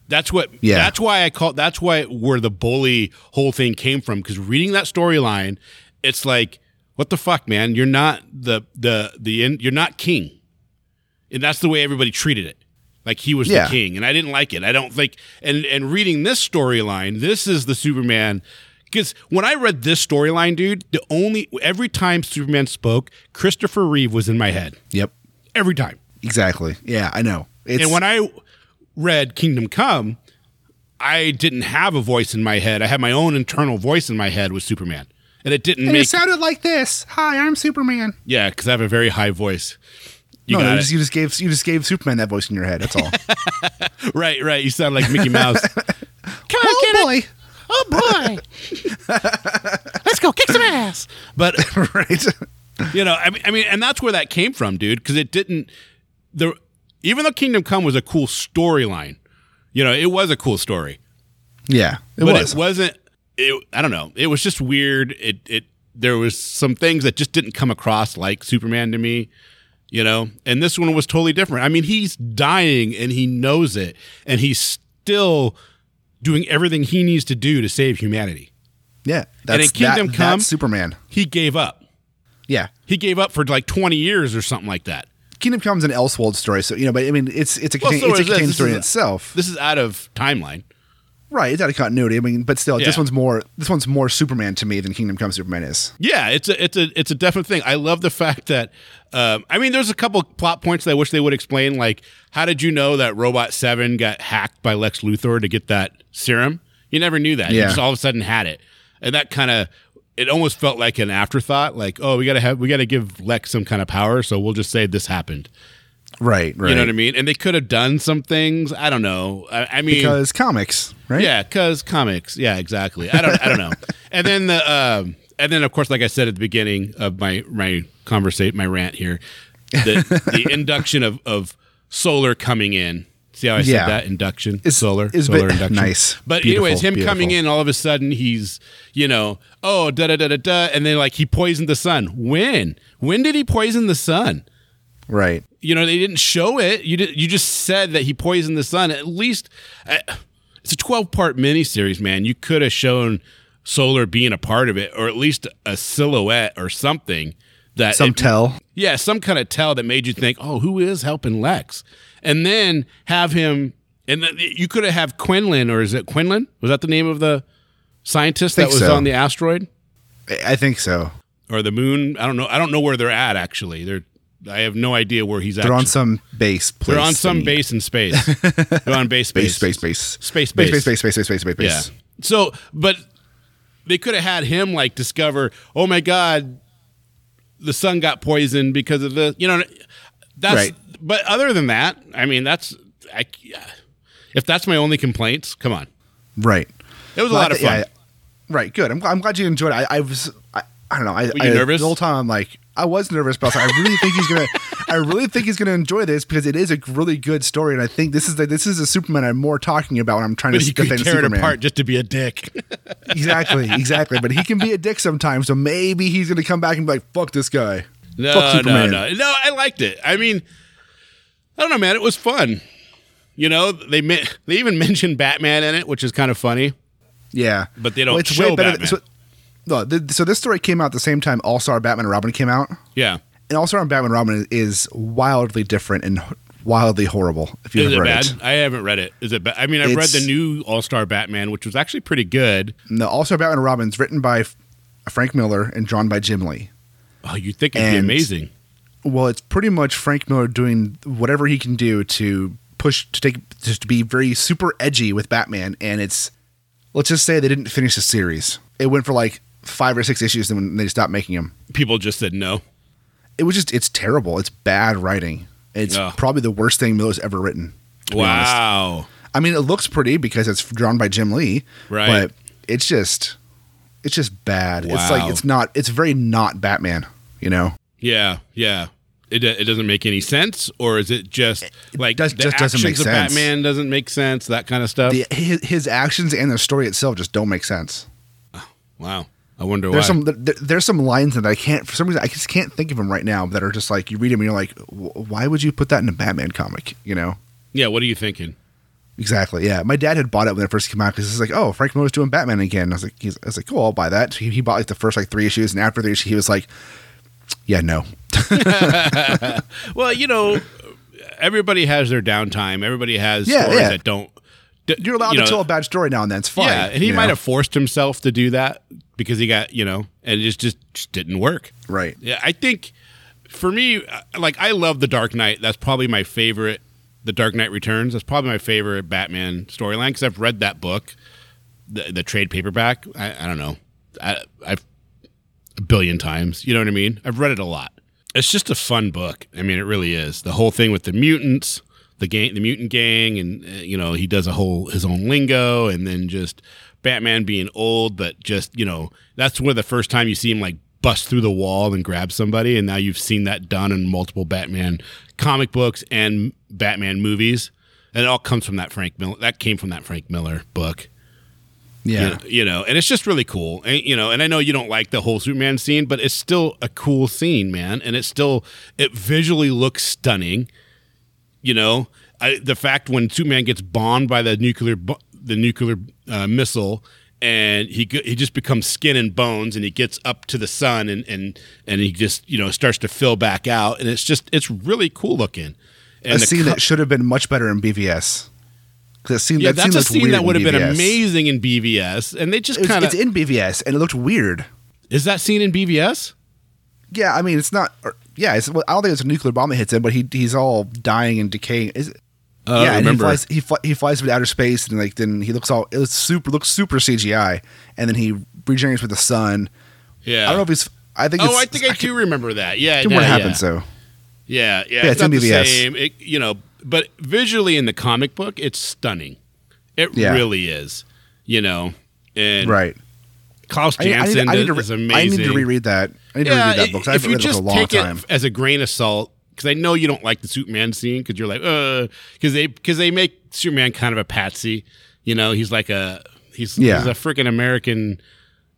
Speaker 3: That's what.
Speaker 2: Yeah.
Speaker 3: That's why I call. That's why where the bully whole thing came from. Because reading that storyline, it's like, what the fuck, man? You're not the the the in, you're not king, and that's the way everybody treated it. Like he was
Speaker 2: Yeah.
Speaker 3: the king, and I didn't like it. I don't think. And and reading this storyline, this is the Superman. Because when I read this storyline, dude, the only every time Superman spoke, Christopher Reeve was in my head
Speaker 2: Yep.
Speaker 3: every time.
Speaker 2: Exactly. Yeah, I know. It's,
Speaker 3: And when I read Kingdom Come, I didn't have a voice in my head. I had my own internal voice in my head with Superman, and it didn't
Speaker 2: and
Speaker 3: make
Speaker 2: it sounded like this. Hi, I'm Superman.
Speaker 3: yeah because I have a very high voice. You
Speaker 2: no, you
Speaker 3: it.
Speaker 2: just, you just gave you just gave Superman that voice in your head. That's all. [LAUGHS]
Speaker 3: right, right. You sound like Mickey Mouse. [LAUGHS] Come on,
Speaker 2: oh boy.
Speaker 3: Oh boy, [LAUGHS] let's go kick some ass. But
Speaker 2: right.
Speaker 3: you know, I mean, I mean, and that's where that came from, dude. Because it didn't. The even though Kingdom Come was a cool storyline, you know, it was a cool story.
Speaker 2: Yeah, it
Speaker 3: but
Speaker 2: was.
Speaker 3: it wasn't. It, I don't know. It was just weird. It it there was some things that just didn't come across like Superman to me, you know. And this one was totally different. I mean, he's dying and he knows it, and he's still doing everything he needs to do to save humanity.
Speaker 2: yeah,
Speaker 3: in
Speaker 2: that's
Speaker 3: Kingdom
Speaker 2: that,
Speaker 3: Come-
Speaker 2: that's Superman.
Speaker 3: He gave up.
Speaker 2: Yeah,
Speaker 3: He gave up for like twenty years or something like that.
Speaker 2: Kingdom Come's an Elseworld story, so you know, but I mean, it's it's a
Speaker 3: Well,
Speaker 2: contain,
Speaker 3: so
Speaker 2: it's a contained story in itself.
Speaker 3: This is out of timeline.
Speaker 2: Right, it's out of continuity. I mean, but still, this one's more this one's more Superman to me than Kingdom Come Superman is.
Speaker 3: Yeah, it's a it's a it's a definite thing. I love the fact that um, I mean, there's a couple plot points that I wish they would explain. Like, how did you know that Robot Seven got hacked by Lex Luthor to get that serum? You never knew that. You
Speaker 2: Yeah.
Speaker 3: just all of a sudden had it, and that kind of it almost felt like an afterthought. Like, oh, we gotta have we gotta give Lex some kind of power, so we'll just say this happened.
Speaker 2: Right, right.
Speaker 3: You know what I mean? And they could have done some things. I don't know. I, I mean,
Speaker 2: Because comics, right?
Speaker 3: yeah, because comics. Yeah, exactly. I don't. I don't know. [LAUGHS] And then the. Um, and then, of course, like I said at the beginning of my my conversation, my rant here, the the [LAUGHS] induction of of solar coming in. See how I
Speaker 2: Yeah.
Speaker 3: said that induction,
Speaker 2: It's-
Speaker 3: solar,
Speaker 2: it's
Speaker 3: solar
Speaker 2: bit-
Speaker 3: induction.
Speaker 2: nice.
Speaker 3: But
Speaker 2: Beautiful,
Speaker 3: anyways, him coming in, all of a sudden he's you know, oh da da da da da, and then like he poisoned the sun. When? When did he poison the sun?
Speaker 2: Right.
Speaker 3: you know they didn't show it. You did, you just said that he poisoned the sun. At least uh, it's a 12 part miniseries man. You could have shown solar being a part of it or at least a silhouette or something that
Speaker 2: Some
Speaker 3: it-
Speaker 2: tell.
Speaker 3: yeah some kind of tell that made you think oh who is helping lex? And then have him and then you could have have quinlan or is it quinlan? Was that the name of the scientist that was
Speaker 2: so.
Speaker 3: on the asteroid?
Speaker 2: I think so.
Speaker 3: or the moon? I don't know. I don't know where they're at actually. They're i have no idea where he's
Speaker 2: at.
Speaker 3: They're
Speaker 2: on some base. Place
Speaker 3: they're on some base in space. [LAUGHS] They're on base,
Speaker 2: Base,
Speaker 3: space,
Speaker 2: space, base,
Speaker 3: Space
Speaker 2: space,
Speaker 3: base.
Speaker 2: space, space, space, space, space, space,
Speaker 3: Yeah. So, but they could have had him like discover. Oh my God, the sun got poisoned because of the. You know, that's.
Speaker 2: Right.
Speaker 3: But other than that, I mean, that's. I, if that's my only complaints, come on.
Speaker 2: Right.
Speaker 3: It was a
Speaker 2: Well, I
Speaker 3: lot of fun.
Speaker 2: yeah, right. Good. I'm, I'm glad you enjoyed it. I, I was. I, I don't know. I,
Speaker 3: you
Speaker 2: I,
Speaker 3: nervous?
Speaker 2: The whole time I'm like, I was nervous, but I, like, I really think he's gonna. I really think he's gonna enjoy this because it is a really good story, and I think this is the, this is a Superman I'm more talking about when I'm trying
Speaker 3: but
Speaker 2: to
Speaker 3: he could tear it apart just to be a dick. [LAUGHS]
Speaker 2: Exactly, exactly. But he can be a dick sometimes, so maybe he's gonna come back and be like, "Fuck this guy."
Speaker 3: No,
Speaker 2: Fuck
Speaker 3: no,
Speaker 2: Superman.
Speaker 3: no, no. I liked it. I mean, I don't know, man. It was fun. You know, they they even [LAUGHS] mentioned Batman in it, which is kind of funny.
Speaker 2: Yeah,
Speaker 3: But they don't
Speaker 2: Well, it's
Speaker 3: show
Speaker 2: way better.
Speaker 3: Batman.
Speaker 2: So, no, th- so this story came out the same time All Star Batman and Robin came out,
Speaker 3: Yeah.
Speaker 2: and All Star Batman and Robin is wildly different and wildly horrible. If you
Speaker 3: Is it bad?
Speaker 2: it,
Speaker 3: I haven't read it. Is it bad? I mean, I've read the new All Star Batman, which was actually pretty good.
Speaker 2: the All Star Batman and Robin is written by Frank Miller and drawn by Jim Lee.
Speaker 3: Oh, you'd think it'd be amazing.
Speaker 2: Well, it's pretty much Frank Miller doing whatever he can do to push to take just to be very super edgy with Batman, and it's let's just say they didn't finish the series. It went for like five or six issues, and when they stopped making them,
Speaker 3: People just said no.
Speaker 2: it was just it's terrible. It's bad writing. It's
Speaker 3: Ugh.
Speaker 2: probably the worst thing Miller's ever written.
Speaker 3: Wow.
Speaker 2: I mean, it looks pretty because it's drawn by Jim Lee,
Speaker 3: Right.
Speaker 2: But it's just, it's just bad. It's like it's not. It's very not Batman. You know,
Speaker 3: Yeah, yeah. It, it doesn't make any sense, or is it just like
Speaker 2: does-
Speaker 3: the
Speaker 2: just doesn't make
Speaker 3: actions of
Speaker 2: sense.
Speaker 3: Batman doesn't make sense? That kind of stuff.
Speaker 2: the, his, his actions and the story itself just don't make sense.
Speaker 3: wow. I wonder
Speaker 2: There's
Speaker 3: why.
Speaker 2: some there, there's some lines that I can't for some reason I just can't think of them right now that are just like you read them and you're like, why would you put that in a Batman comic? You know.
Speaker 3: yeah. What are you thinking?
Speaker 2: Exactly. Yeah, my dad had bought it when it first came out because it's like, oh, Frank Miller's doing Batman again. I was like, he's, I was like, cool, I'll buy that. He, he bought like the first like three issues, and after the issue, he was like, yeah, no, [LAUGHS]
Speaker 3: Well, you know, everybody has their downtime. Everybody has
Speaker 2: Yeah,
Speaker 3: stories
Speaker 2: yeah.
Speaker 3: that don't.
Speaker 2: you're allowed
Speaker 3: you
Speaker 2: to
Speaker 3: know,
Speaker 2: tell a bad story now and then. It's fine.
Speaker 3: Yeah, and he might
Speaker 2: know?
Speaker 3: have forced himself to do that because he got you know, and it just just, just didn't work.
Speaker 2: right.
Speaker 3: Yeah, I think for me, uh, like I love the Dark Knight. That's probably my favorite. The Dark Knight Returns. That's probably my favorite Batman storyline because I've read that book, the, the trade paperback. I, I don't know, I, I've a billion times. You know what I mean? I've read it a lot. It's just a fun book. I mean, it really is. The whole thing with the mutants, the gang, the mutant gang, and uh, you know he does a whole his own lingo, and then just Batman being old, but just you know that's where the first time you see him like bust through the wall and grab somebody, and now you've seen that done in multiple Batman comic books and Batman movies, and it all comes from that Frank Miller. That came from that Frank Miller book
Speaker 2: Yeah.
Speaker 3: you know, and it's just really cool. And, you know, and I know you don't like the whole Superman scene, but it's still a cool scene, man. And it still it visually looks stunning. You know, I, the fact when Superman gets bombed by the nuclear the nuclear uh, missile. And he he just becomes skin and bones, and he gets up to the sun, and and and he just you know starts to fill back out, and it's just it's really cool looking. And
Speaker 2: a scene
Speaker 3: co-
Speaker 2: that should have been much better in BVS. That scene,
Speaker 3: yeah,
Speaker 2: that
Speaker 3: that's a scene that would have been amazing in BVS, and they just kind of
Speaker 2: it's in BVS and it looked weird.
Speaker 3: is that scene in BVS?
Speaker 2: Yeah, I mean, it's not. Or, yeah, it's, well, I don't think it's a nuclear bomb that hits him, but he he's all dying and decaying. Is it?
Speaker 3: Uh,
Speaker 2: yeah, and he flies. He, fly, he flies into outer space, and like then he looks all. It was super looks super CGI, and then he regenerates with the sun,
Speaker 3: Yeah.
Speaker 2: I don't know if he's. I think.
Speaker 3: Oh, I think I do remember that. Yeah, yeah,
Speaker 2: remember what
Speaker 3: yeah.
Speaker 2: happened. So
Speaker 3: Yeah, yeah,
Speaker 2: Yeah,
Speaker 3: it's
Speaker 2: it's
Speaker 3: not the
Speaker 2: MBBS.
Speaker 3: same. It, you know, but visually in the comic book, it's stunning. It
Speaker 2: Yeah.
Speaker 3: really is. You know, and
Speaker 2: right.
Speaker 3: Klaus
Speaker 2: I, I, need,
Speaker 3: Janson
Speaker 2: I need to.
Speaker 3: is amazing.
Speaker 2: I need to reread that. I need to reread that book. I
Speaker 3: if you
Speaker 2: read it for
Speaker 3: just
Speaker 2: a long
Speaker 3: take
Speaker 2: time.
Speaker 3: it as a grain of salt, because I know you don't like the Superman scene, because you're like, uh, because they because they make Superman kind of a patsy. You know, he's like a he's
Speaker 2: Yeah.
Speaker 3: he's a freaking American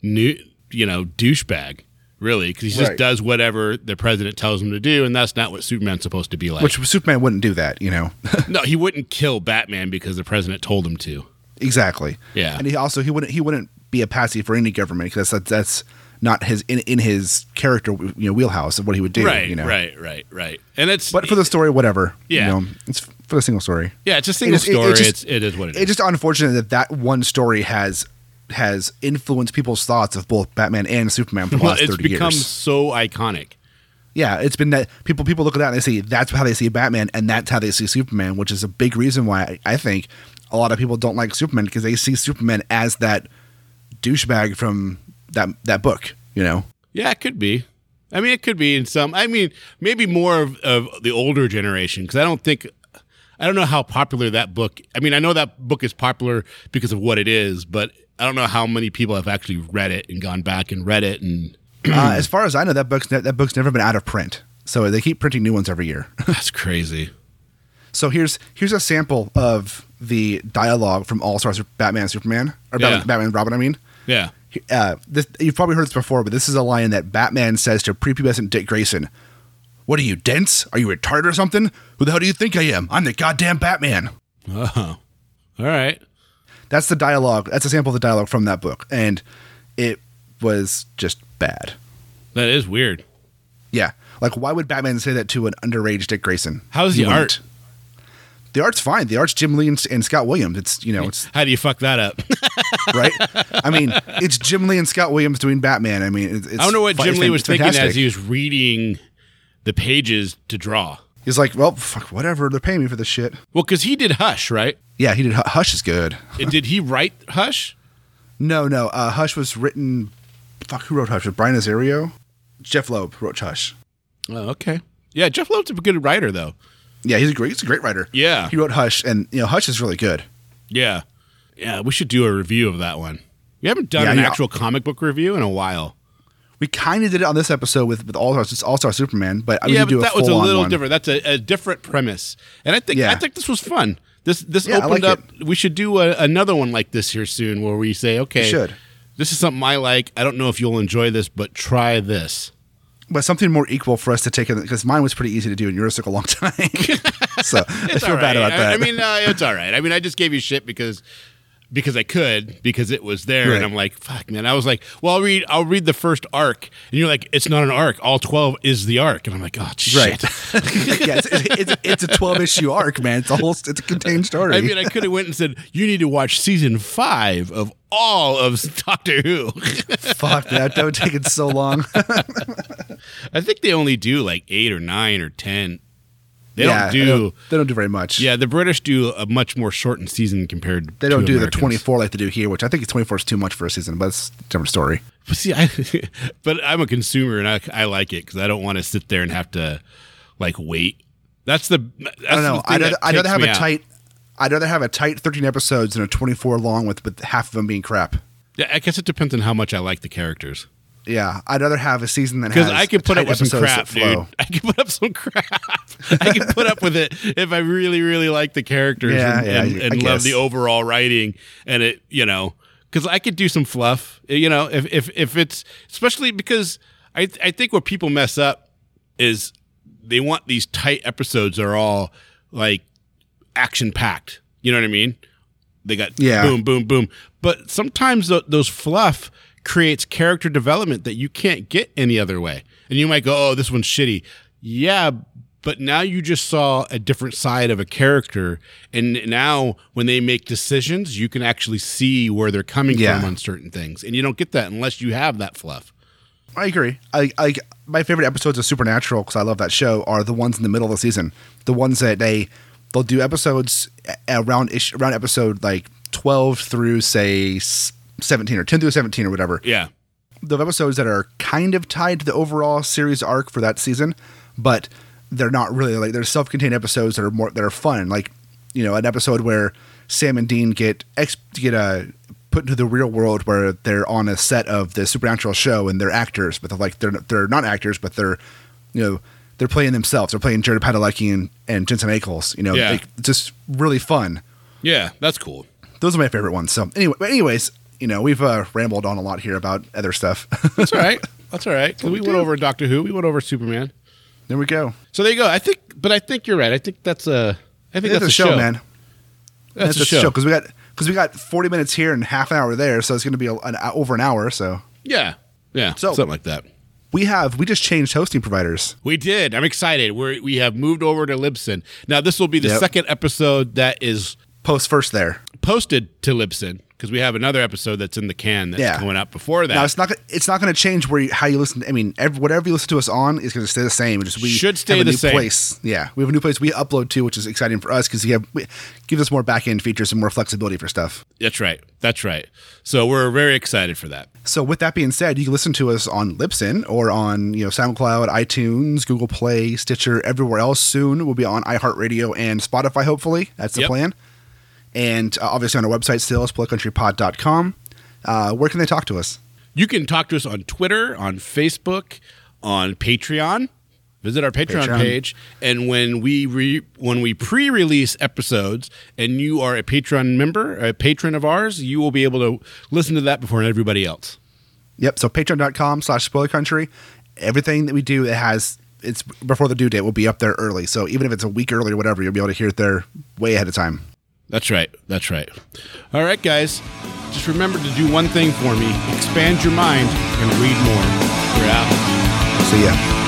Speaker 3: new you know douchebag. Really, because he just
Speaker 2: Right.
Speaker 3: does whatever the president tells him to do, and that's not what Superman's supposed to be like.
Speaker 2: Which Superman wouldn't do that, you know. [LAUGHS]
Speaker 3: no, he wouldn't kill Batman because the president told him to.
Speaker 2: exactly.
Speaker 3: Yeah.
Speaker 2: And he also he wouldn't he wouldn't be a patsy for any government because that's that's not his in in his character you know wheelhouse of what he would do.
Speaker 3: right,
Speaker 2: You know.
Speaker 3: right, right, right. And it's
Speaker 2: But for the story, whatever.
Speaker 3: Yeah.
Speaker 2: You know, it's for the single story.
Speaker 3: yeah, it's a single
Speaker 2: It is- it- it
Speaker 3: story.
Speaker 2: just-
Speaker 3: it's it is what it is.
Speaker 2: It's just unfortunate that that one story has has influenced people's thoughts of both Batman and Superman for the last
Speaker 3: well,
Speaker 2: last
Speaker 3: it's
Speaker 2: thirty
Speaker 3: become so iconic.
Speaker 2: Yeah, it's been that people people look at that and they see that's how they see Batman and that's how they see Superman, which is a big reason why I, I think a lot of people don't like Superman because they see Superman as that douchebag from that that book. You know,
Speaker 3: Yeah, it could be. I mean, it could be in some. I mean, maybe more of, of the older generation because I don't think. I don't know how popular that book. I mean, I know that book is popular because of what it is, but I don't know how many people have actually read it and gone back and read it. And [CLEARS THROAT]
Speaker 2: uh, as far as I know, that book's ne- that book's never been out of print, so they keep printing new ones every year. [LAUGHS]
Speaker 3: that's crazy.
Speaker 2: so here's here's a sample of the dialogue from All Stars Batman Superman or
Speaker 3: Yeah.
Speaker 2: Batman, Batman Robin. I mean,
Speaker 3: Yeah.
Speaker 2: Uh, this, you've probably heard this before, but this is a line that Batman says to prepubescent Dick Grayson. What are you, dense? Are you retarded or something? Who the hell do you think I am? I'm the goddamn Batman.
Speaker 3: Oh, all right.
Speaker 2: That's the dialogue. That's a sample of the dialogue from that book. And it was just bad.
Speaker 3: That is weird.
Speaker 2: Yeah. Like, why would Batman say that to an underage Dick Grayson?
Speaker 3: How's
Speaker 2: He
Speaker 3: the art?
Speaker 2: The art's fine. The art's Jim Lee and, and Scott Williams. It's, you know, it's
Speaker 3: How do you fuck that up? [LAUGHS]
Speaker 2: right. I mean, it's Jim Lee and Scott Williams doing Batman. I mean, it's,
Speaker 3: don't know what Jim Lee was thinking as he was reading the pages to draw.
Speaker 2: He's like, well, fuck, whatever. They're paying me for this shit.
Speaker 3: Well, because he did Hush, right?
Speaker 2: Yeah, he did. Hush is good.
Speaker 3: And did he write Hush?
Speaker 2: No, no. Uh, Hush was written. Fuck, who wrote Hush? Was Brian Azzarello? Jeph Loeb wrote Hush.
Speaker 3: Oh, okay. Yeah, Jeph Loeb's a good writer, though.
Speaker 2: Yeah, he's a great. He's a great writer.
Speaker 3: Yeah.
Speaker 2: he wrote Hush, and you know, Hush is really good.
Speaker 3: Yeah. Yeah, we should do a review of that one. We haven't done
Speaker 2: Yeah,
Speaker 3: an actual comic book review in a while.
Speaker 2: We kind of did it on this episode with with All Stars All Star Superman, but I
Speaker 3: yeah, but
Speaker 2: a
Speaker 3: that was a little different. That's a, a different premise, and I think
Speaker 2: Yeah.
Speaker 3: I think this was fun. This this
Speaker 2: Yeah,
Speaker 3: opened
Speaker 2: like
Speaker 3: up. We should do a, another one like this here soon, where we say, okay,
Speaker 2: should.
Speaker 3: this is something I like. I don't know if you'll enjoy this, but try this.
Speaker 2: But something more equal for us to take because mine was pretty easy to do, and yours took a long [LAUGHS] time. [LAUGHS] so I feel
Speaker 3: all
Speaker 2: bad
Speaker 3: right.
Speaker 2: about
Speaker 3: I-
Speaker 2: that.
Speaker 3: I, mean, uh, it's all right. I mean, I just gave you shit because because I could because it was there,
Speaker 2: Right.
Speaker 3: and I'm like, fuck, man. I was like, well, I'll read I'll read the first arc, and you're like, it's not an arc. All twelve is the arc, and I'm like, oh shit.
Speaker 2: right? [LAUGHS] [LAUGHS] yeah, it's, it's, it's a twelve issue arc, man. It's a whole it's a contained story.
Speaker 3: I mean, I could have went and said, you need to watch season five of all of [LAUGHS] Doctor Who.
Speaker 2: Fuck that. That would take it so long.
Speaker 3: I think they only do like eight or nine or ten. They
Speaker 2: yeah,
Speaker 3: don't do.
Speaker 2: They don't, they don't do very much.
Speaker 3: yeah, the British do a much more shortened season compared.
Speaker 2: They don't do
Speaker 3: Americans.
Speaker 2: the 24 like they do here, which I think 24 is too much for a season, but it's a different story.
Speaker 3: But see, I, [LAUGHS] but I'm a consumer and I, I like it because I don't want to sit there and have to like wait. That's the. That's
Speaker 2: I don't know. I'd rather, I'd rather have a
Speaker 3: out.
Speaker 2: tight. I'd rather have a tight 13 episodes than a 24 long with with half of them being crap.
Speaker 3: Yeah, I guess it depends on how much I like the characters.
Speaker 2: Yeah, I'd rather have a season that
Speaker 3: Because I can put up with some crap, dude. I can put up some [LAUGHS] crap. I can put up with it if I really, really like the characters
Speaker 2: Yeah,
Speaker 3: and,
Speaker 2: yeah,
Speaker 3: and, and love
Speaker 2: guess.
Speaker 3: the overall writing and it, you know, because I could do some fluff, eh, you know, if if if it's especially because I I think what people mess up is they want these tight episodes that are all like action packed. You know what I mean? They got
Speaker 2: Yeah.
Speaker 3: boom, boom, boom. But sometimes th- those fluff creates character development that you can't get any other way. And you might go, "Oh, this one's shitty." Yeah, but now you just saw a different side of a character, and now when they make decisions, you can actually see where they're coming
Speaker 2: Yeah.
Speaker 3: from on certain things, and you don't get that unless you have that fluff.
Speaker 2: I agree. I, I my favorite episodes of Supernatural because I love that show are the ones in the middle of the season. The ones that they they'll do episodes around ish, around episode like 12 through say 17 or 10 through 17 or whatever.
Speaker 3: Yeah,
Speaker 2: the episodes that are kind of tied to the overall series arc for that season, but they're not really like they're self-contained episodes that are more that are fun. Like you know, an episode where Sam and Dean get ex get uh, put into the real world where they're on a set of the supernatural show and they're actors, but they're like they're they're not actors, but they're you know they're playing themselves. They're playing Jared Padalecki and, and Jensen Ackles. You know,
Speaker 3: Yeah.
Speaker 2: like, just really fun.
Speaker 3: Yeah, that's cool.
Speaker 2: Those are my favorite ones. So anyway, but anyways, you know, we've uh, rambled on a lot here about other stuff. [LAUGHS]
Speaker 3: That's all right. That's all right. 'Cause we went over Doctor Who. We went over Superman.
Speaker 2: there we go.
Speaker 3: So there you go. I think, but I think you're right. I think that's a. I think
Speaker 2: That's,
Speaker 3: that's,
Speaker 2: a show, man.
Speaker 3: That's, a
Speaker 2: a
Speaker 3: show.
Speaker 2: because we got because we got forty minutes here and half an hour there, so it's going to be a, an, over an hour. So
Speaker 3: Yeah, yeah.
Speaker 2: So-
Speaker 3: something like that.
Speaker 2: we have we just changed hosting providers.
Speaker 3: We did. I'm excited. We we have moved over to Libsyn. Now this will be the
Speaker 2: Yep.
Speaker 3: second episode that is
Speaker 2: Post first there.
Speaker 3: posted to Libsyn because we have another episode that's in the can that's
Speaker 2: Yeah.
Speaker 3: coming out before that.
Speaker 2: Now it's not it's not going to change where you, how you listen. I mean, every, whatever you listen to us on is going to stay the same. Just we
Speaker 3: Should stay
Speaker 2: have a
Speaker 3: the
Speaker 2: new
Speaker 3: same.
Speaker 2: place. Yeah, we have a new place we upload to, which is exciting for us because we have we, gives us more back end features and more flexibility for stuff.
Speaker 3: that's right. That's right. So we're very excited for that.
Speaker 2: So with that being said, you can listen to us on Libsyn or on you know SoundCloud, iTunes, Google Play, Stitcher, everywhere else. Soon we'll be on iHeartRadio and Spotify. Hopefully, that's the
Speaker 3: Yep.
Speaker 2: plan. And uh, obviously on our website still, spoilercountrypod.com. Uh, where can they talk to us?
Speaker 3: You can talk to us on Twitter, on Facebook, on Patreon. Visit our Patreon,
Speaker 2: Patreon.
Speaker 3: page, and when we re- when we pre-release episodes, and you are a Patreon member, a patron of ours, you will be able to listen to that before everybody else.
Speaker 2: Yep. So patreon.com slash spoiler country. Everything that we do, it has it's before the due date will be up there early. So even if it's a week early or whatever, you'll be able to hear it there way ahead of time.
Speaker 3: That's right. That's right. All right, guys. Just remember to do one thing for me: expand your mind and read more. We're out.
Speaker 2: See ya.